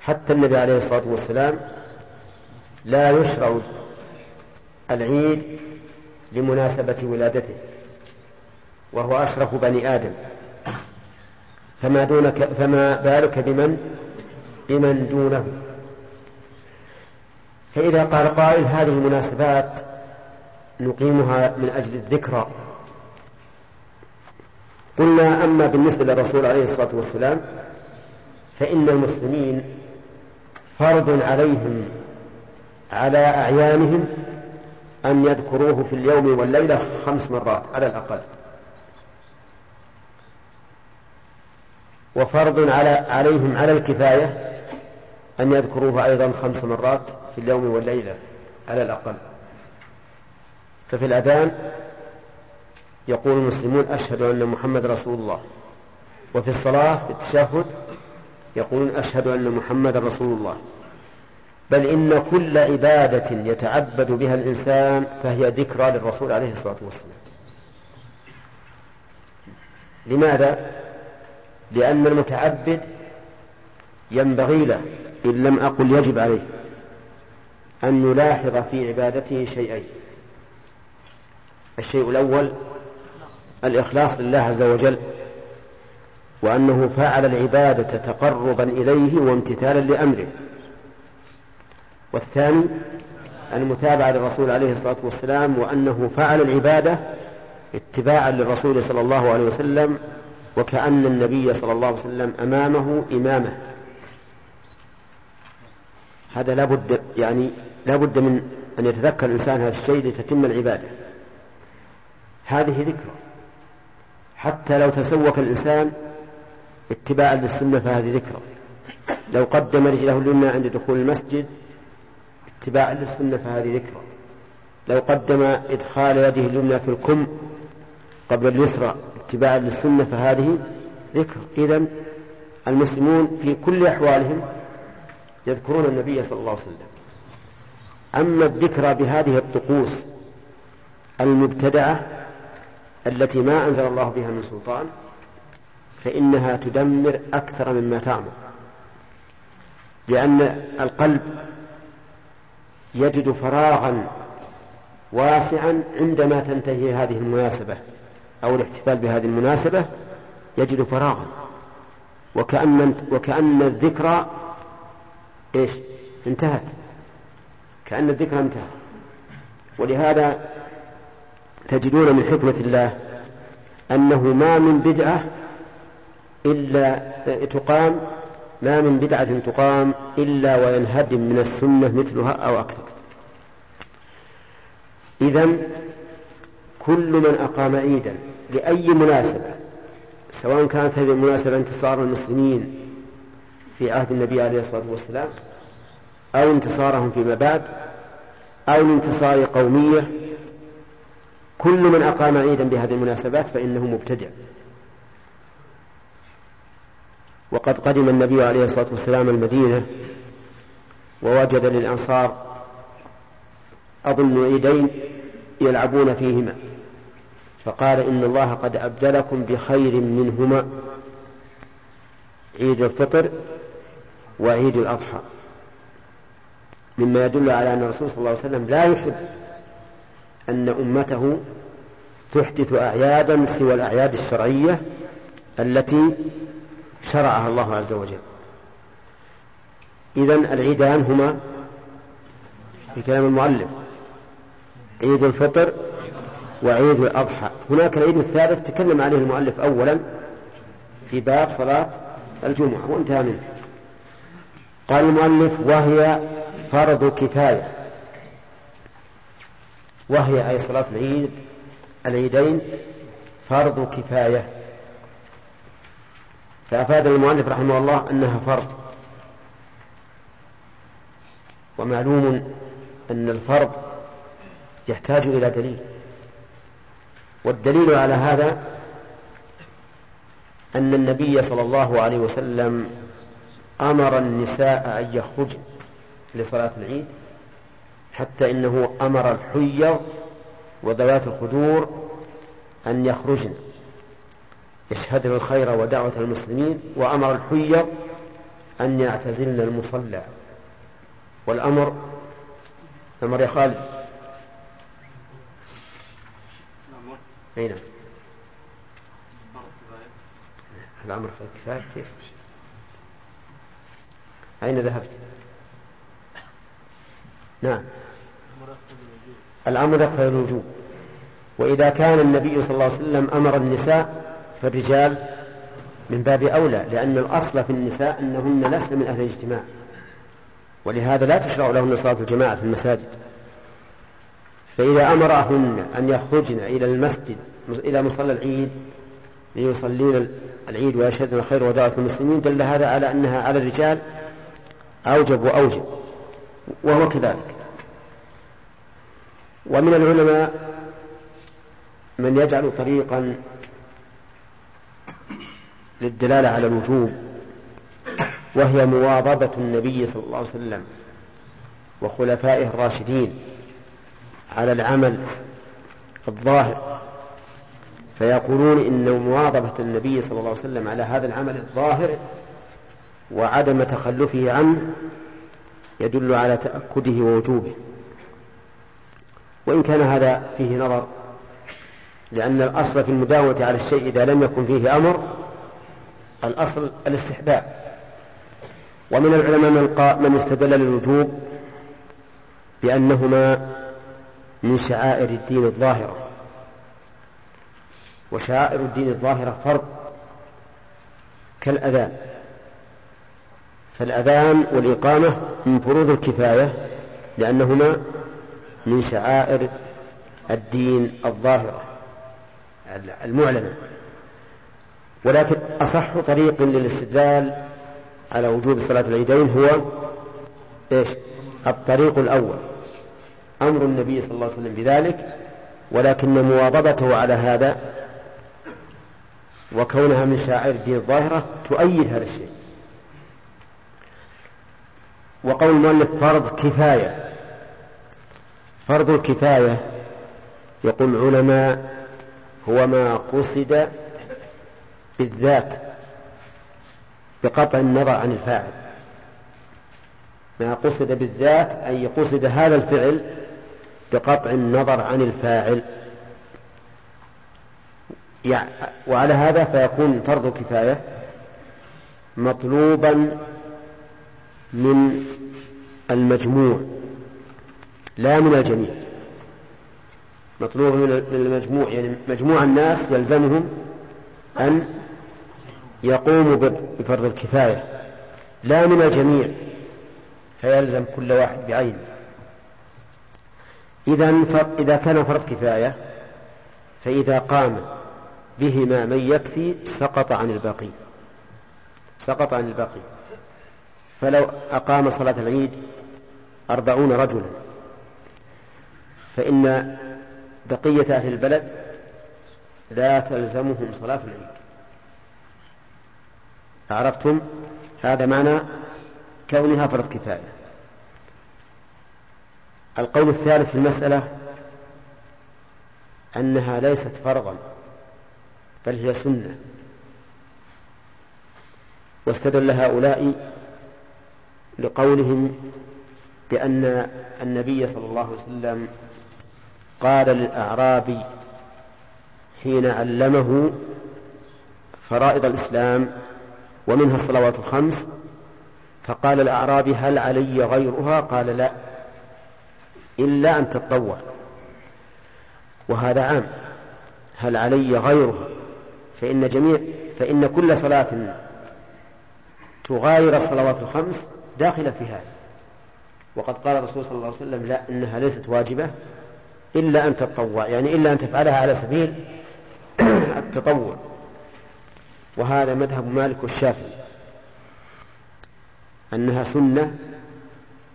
حتى النبي عليه الصلاة والسلام لا يشرع العيد لمناسبة ولادته. وهو أشرف بني آدم. فما دونك فما بالك بمن؟ بمن دونه. فإذا قال قائل هذه المناسبات نقيمها من أجل الذكرى. قلنا أما بالنسبة للرسول عليه الصلاة والسلام فإن المسلمين فرض عليهم على أعيانهم أن يذكروه في اليوم والليلة خمس مرات على الأقل. وفرض على عليهم على الكفاية أن يذكروه أيضا خمس مرات في اليوم والليلة على الأقل. ففي الأذان يقول المسلمون أشهد أن محمد رسول الله. وفي الصلاة في التشهد يقولون أشهد أن محمد رسول الله. بل إن كل عبادة يتعبد بها الإنسان فهي ذكرى للرسول عليه الصلاة والسلام. لماذا؟ لأن المتعبد ينبغي له إن لم أقل يجب عليه أن يلاحظ في عبادته شيئين. الشيء الأول الإخلاص لله عز وجل وأنه فعل العبادة تقربا إليه وامتثالا لأمره. والثاني المتابعة للرسول عليه الصلاة والسلام وأنه فعل العبادة اتباعا للرسول صلى الله عليه وسلم وكأن النبي صلى الله عليه وسلم أمامه إمامة. هذا لابد يعني لابد من أن يتذكر الإنسان هذا الشيء لتتم العبادة. هذه ذكرى حتى لو تسوق الإنسان اتباعا للسنة فهذه ذكرى لو قدم رجله اليمنى عند دخول المسجد اتباعا للسنة فهذه ذكرى لو قدم إدخال يده اليمنى في الكم قبل اليسرى اتباعا للسنة فهذه ذكر. إذا المسلمون في كل أحوالهم يذكرون النبي صلى الله عليه وسلم. أما الذكرى بهذه الطقوس المبتدعة التي ما أنزل الله بها من سلطان فإنها تدمر أكثر مما تعمل. لأن القلب يجد فراغا واسعا عندما تنتهي هذه المناسبة. أو الاحتفال بهذه المناسبة يجد فراغا. وكأن وكأن الذكرى إيش؟ انتهت. كأن الذكرى انتهت. ولهذا تجدون من حكمة الله أنه ما من بدعة إلا تقام ما من بدعة تقام إلا وينهدم من السنة مثلها أو أكثر. إذا كل من أقام عيدا لأي مناسبة سواء كانت هذه المناسبة انتصار المسلمين في عهد النبي عليه الصلاة والسلام أو انتصارهم فيما بعد أو الانتصار قومية كل من أقام عيدا بهذه المناسبات فإنه مبتدع. وقد قدم النبي عليه الصلاة والسلام المدينة ووجد للأنصار أظن عيدين يلعبون فيهما. فقال إن الله قد أبدلكم بخير منهما عيد الفطر وعيد الأضحى. مما يدل على أن الرسول صلى الله عليه وسلم لا يحب أن أمته تحدث أعيادا سوى الأعياد الشرعية التي شرعها الله عز وجل. إذا العيدان هما في كلام المؤلف عيد الفطر وعيد الأضحى. هناك العيد الثالث تكلم عليه المؤلف أولا في باب صلاة الجمعة وانتهى منه. قال المؤلف وهي فرض كفاية. وهي أي صلاة العيد العيدين فرض كفاية. فأفاد المؤلف رحمه الله أنها فرض. ومعلوم أن الفرض يحتاج إلى دليل. والدليل على هذا أن النبي صلى الله عليه وسلم أمر النساء أن يخرجن لصلاة العيد حتى إنه أمر الحيض وذوات الخدور أن يخرجن. يشهدن الخير ودعوة المسلمين وأمر الحيض أن يعتزلن المصلى. والأمر أمر يا خالد. أي نعم. الأمر في الكفاية كيف؟ أين ذهبت؟ نعم. الأمر يقتضي الوجوب. وإذا كان النبي صلى الله عليه وسلم أمر النساء فالرجال من باب أولى لأن الأصل في النساء أنهن لسن من أهل الاجتماع. ولهذا لا تشرع لهن صلاة الجماعة في المساجد. فإذا أمرهن أن يخرجن إلى المسجد إلى مصلى العيد ليصلين العيد ويشهدن الخير ودعوة المسلمين دل هذا على أنها على الرجال أوجب وأوجب وهو كذلك. ومن العلماء من يجعل طريقا للدلالة على الوجوب وهي مواظبة النبي صلى الله عليه وسلم وخلفائه الراشدين. على العمل الظاهر فيقولون إن مواظبة النبي صلى الله عليه وسلم على هذا العمل الظاهر وعدم تخلفه عنه يدل على تأكده ووجوبه. وإن كان هذا فيه نظر لأن الأصل في المداومة على الشيء إذا لم يكن فيه أمر الأصل الاستحباب. ومن العلماء من, من استدل للوجوب بأنهما من شعائر الدين الظاهرة. وشعائر الدين الظاهرة فرض كالأذان. فالأذان والإقامة من فروض الكفاية لأنهما من شعائر الدين الظاهرة المعلنة. ولكن أصح طريق للاستدلال على وجوب صلاة العيدين هو إيش؟ الطريق الأول. أمر النبي صلى الله عليه وسلم بذلك ولكن مواظبته على هذا وكونها من شاعر الدين الظاهرة تؤيد هذا الشيء. وقول المؤلف فرض كفاية فرض الكفاية يقول العلماء هو ما قصد بالذات بقطع النظر عن الفاعل. ما قصد بالذات أي قصد هذا الفعل بقطع النظر عن الفاعل. وعلى هذا فيكون فرض كفاية مطلوبا من المجموع لا من الجميع. مطلوبا من المجموع يعني مجموع الناس يلزمهم أن يقوموا بفرض الكفاية لا من الجميع. فيلزم كل واحد بعينه. إذا إذا كان فرض كفاية فإذا قام بهما من يكفي سقط عن الباقي. سقط عن الباقي. فلو أقام صلاة العيد أربعون رجلا. فإن بقية أهل البلد لا تلزمهم صلاة العيد. عرفتم؟ هذا معنى كونها فرض كفاية. القول الثالث في المسألة أنها ليست فرضا بل هي سنة. واستدل هؤلاء لقولهم بأن النبي صلى الله عليه وسلم قال للأعرابي حين علمه فرائض الإسلام ومنها الصلوات الخمس فقال الأعرابي هل علي غيرها؟ قال لا. إلا أن تتطوع وهذا عام. هل علي غيرها فإن جميع فإن كل صلاة تغاير الصلوات الخمس داخلة في هذا. وقد قال الرسول صلى الله عليه وسلم لا إنها ليست واجبة إلا أن تتطوع يعني إلا أن تفعلها على سبيل التطوع. وهذا مذهب مالك والشافعي أنها سنة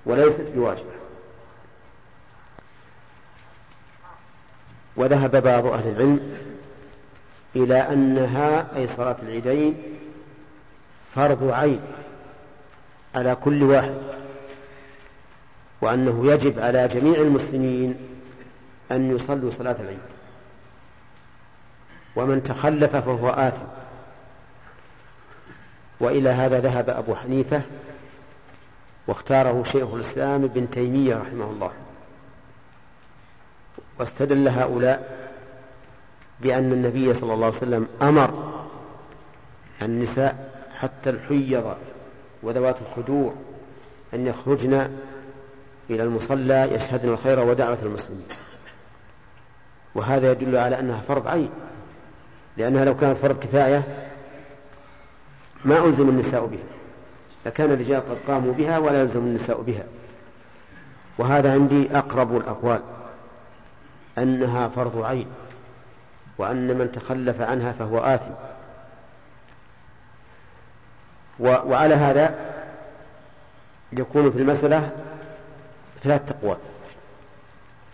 وليست بواجبة. وذهب بعض أهل العلم إلى أنها أي صلاة العيدين فرض عين على كل واحد وأنه يجب على جميع المسلمين أن يصلوا صلاة العيد. ومن تخلف فهو آثم. وإلى هذا ذهب أبو حنيفة واختاره شيخ الإسلام ابن تيمية رحمه الله. واستدل هؤلاء بأن النبي صلى الله عليه وسلم أمر النساء حتى الحيض وذوات الخدوع أن يخرجن إلى المصلى يشهدن الخير ودعوة المسلمين. وهذا يدل على أنها فرض عين لأنها لو كانت فرض كفاية ما ألزم النساء بها لكان الرجال قد قاموا بها ولا يلزم النساء بها. وهذا عندي أقرب الأقوال. أنها فرض عين وأن من تخلف عنها فهو آثم. وعلى هذا يكون في المسألة ثلاث تقوى.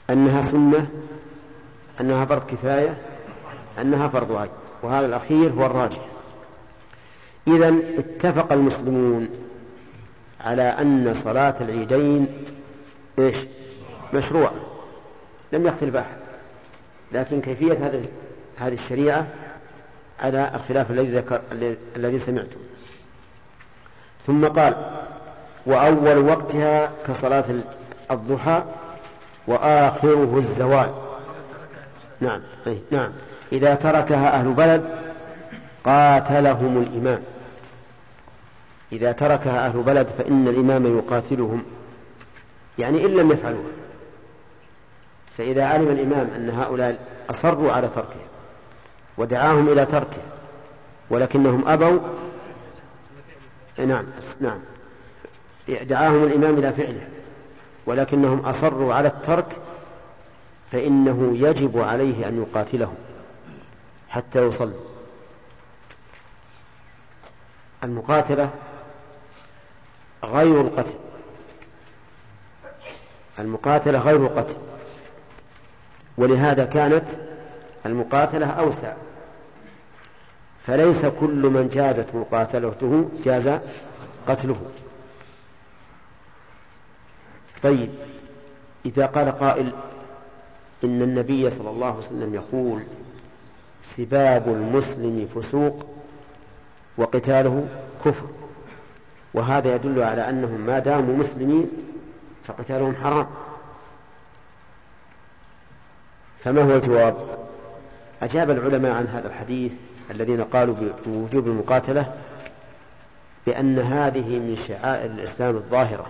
أنها سنة أنها فرض كفاية أنها فرض عين وهذا الأخير هو الراجح. إذا اتفق المسلمون على أن صلاة العيدين إيش؟ مشروعة. لم يختلف أحد لكن كيفية هذه هذه الشريعة على الخلاف الذي ذكر الذي سمعته. ثم قال وأول وقتها كصلاة الضحى وآخره الزوال. نعم أي نعم. إذا تركها أهل بلد قاتلهم الإمام. إذا تركها أهل بلد فإن الإمام يقاتلهم. يعني إن لم يفعلوها. فإذا علم الإمام أن هؤلاء أصروا على تركها ودعاهم إلى تركه ولكنهم أبوا نعم نعم دعاهم الإمام إلى فعله ولكنهم أصروا على الترك فإنه يجب عليه أن يقاتلهم حتى يصلوا المقاتلة غير القتل المقاتلة غير القتل. ولهذا كانت المقاتلة أوسع. فليس كل من جازت مقاتلته جاز قتله. طيب إذا قال قائل إن النبي صلى الله عليه وسلم يقول سباب المسلم فسوق وقتاله كفر وهذا يدل على أنهم ما داموا مسلمين فقتالهم حرام. فما هو الجواب؟ أجاب العلماء عن هذا الحديث الذين قالوا بوجوب المقاتلة بأن هذه من شعائر الإسلام الظاهرة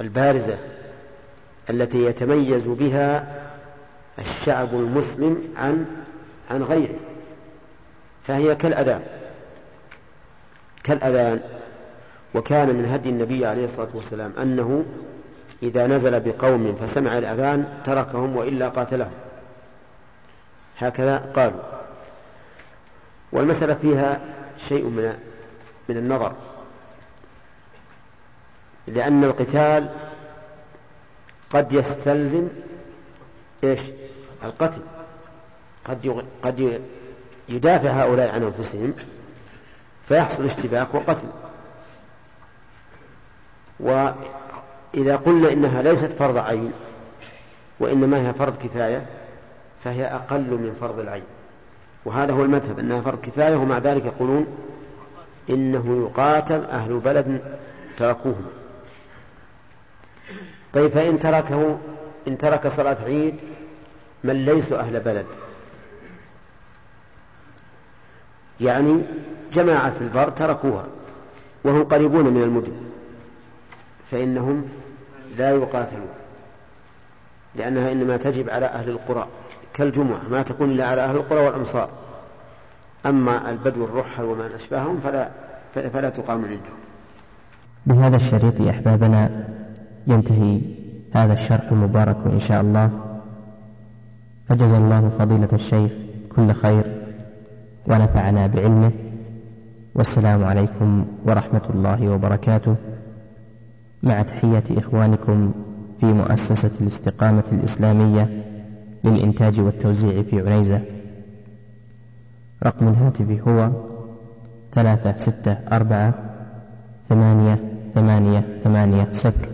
البارزة التي يتميز بها الشعب المسلم عن عن غيره فهي كالأذان. كالأذان وكان من هدي النبي عليه الصلاة والسلام أنه إذا نزل بقوم فسمع الأذان تركهم وإلا قاتلهم. هكذا قالوا. والمسألة فيها شيء من من النظر. لأن القتال قد يستلزم إيش؟ القتل. قد قد يدافع هؤلاء عن أنفسهم فيحصل اشتباك وقتل. وإذا قلنا إنها ليست فرض عين وإنما هي فرض كفاية فهي أقل من فرض العين. وهذا هو المذهب أنها فرض كفاية ومع ذلك يقولون إنه يقاتل أهل بلد تركوهم. طيب فإن تركه إن ترك صلاة عيد من ليسوا أهل بلد؟ يعني جماعة في البر تركوها وهم قريبون من المدن فإنهم لا يقاتلون لأنها إنما تجب على أهل القرى كالجمعة ما تكون إلا على أهل القرى والأمصار أما البدو الرحل وما أشبههم فلا فلا تقام عندهم. بهذا الشريط أحبابنا ينتهي هذا الشرح المبارك إن شاء الله. فجزا الله فضيلة الشيخ كل خير ونفعنا بعلمه. والسلام عليكم ورحمة الله وبركاته. مع تحية إخوانكم في مؤسسة الاستقامة الإسلامية للإنتاج والتوزيع في عنيزة. رقم الهاتف هو ثلاثة ستة أربعة ثمانية ثمانية ثمانية صفر.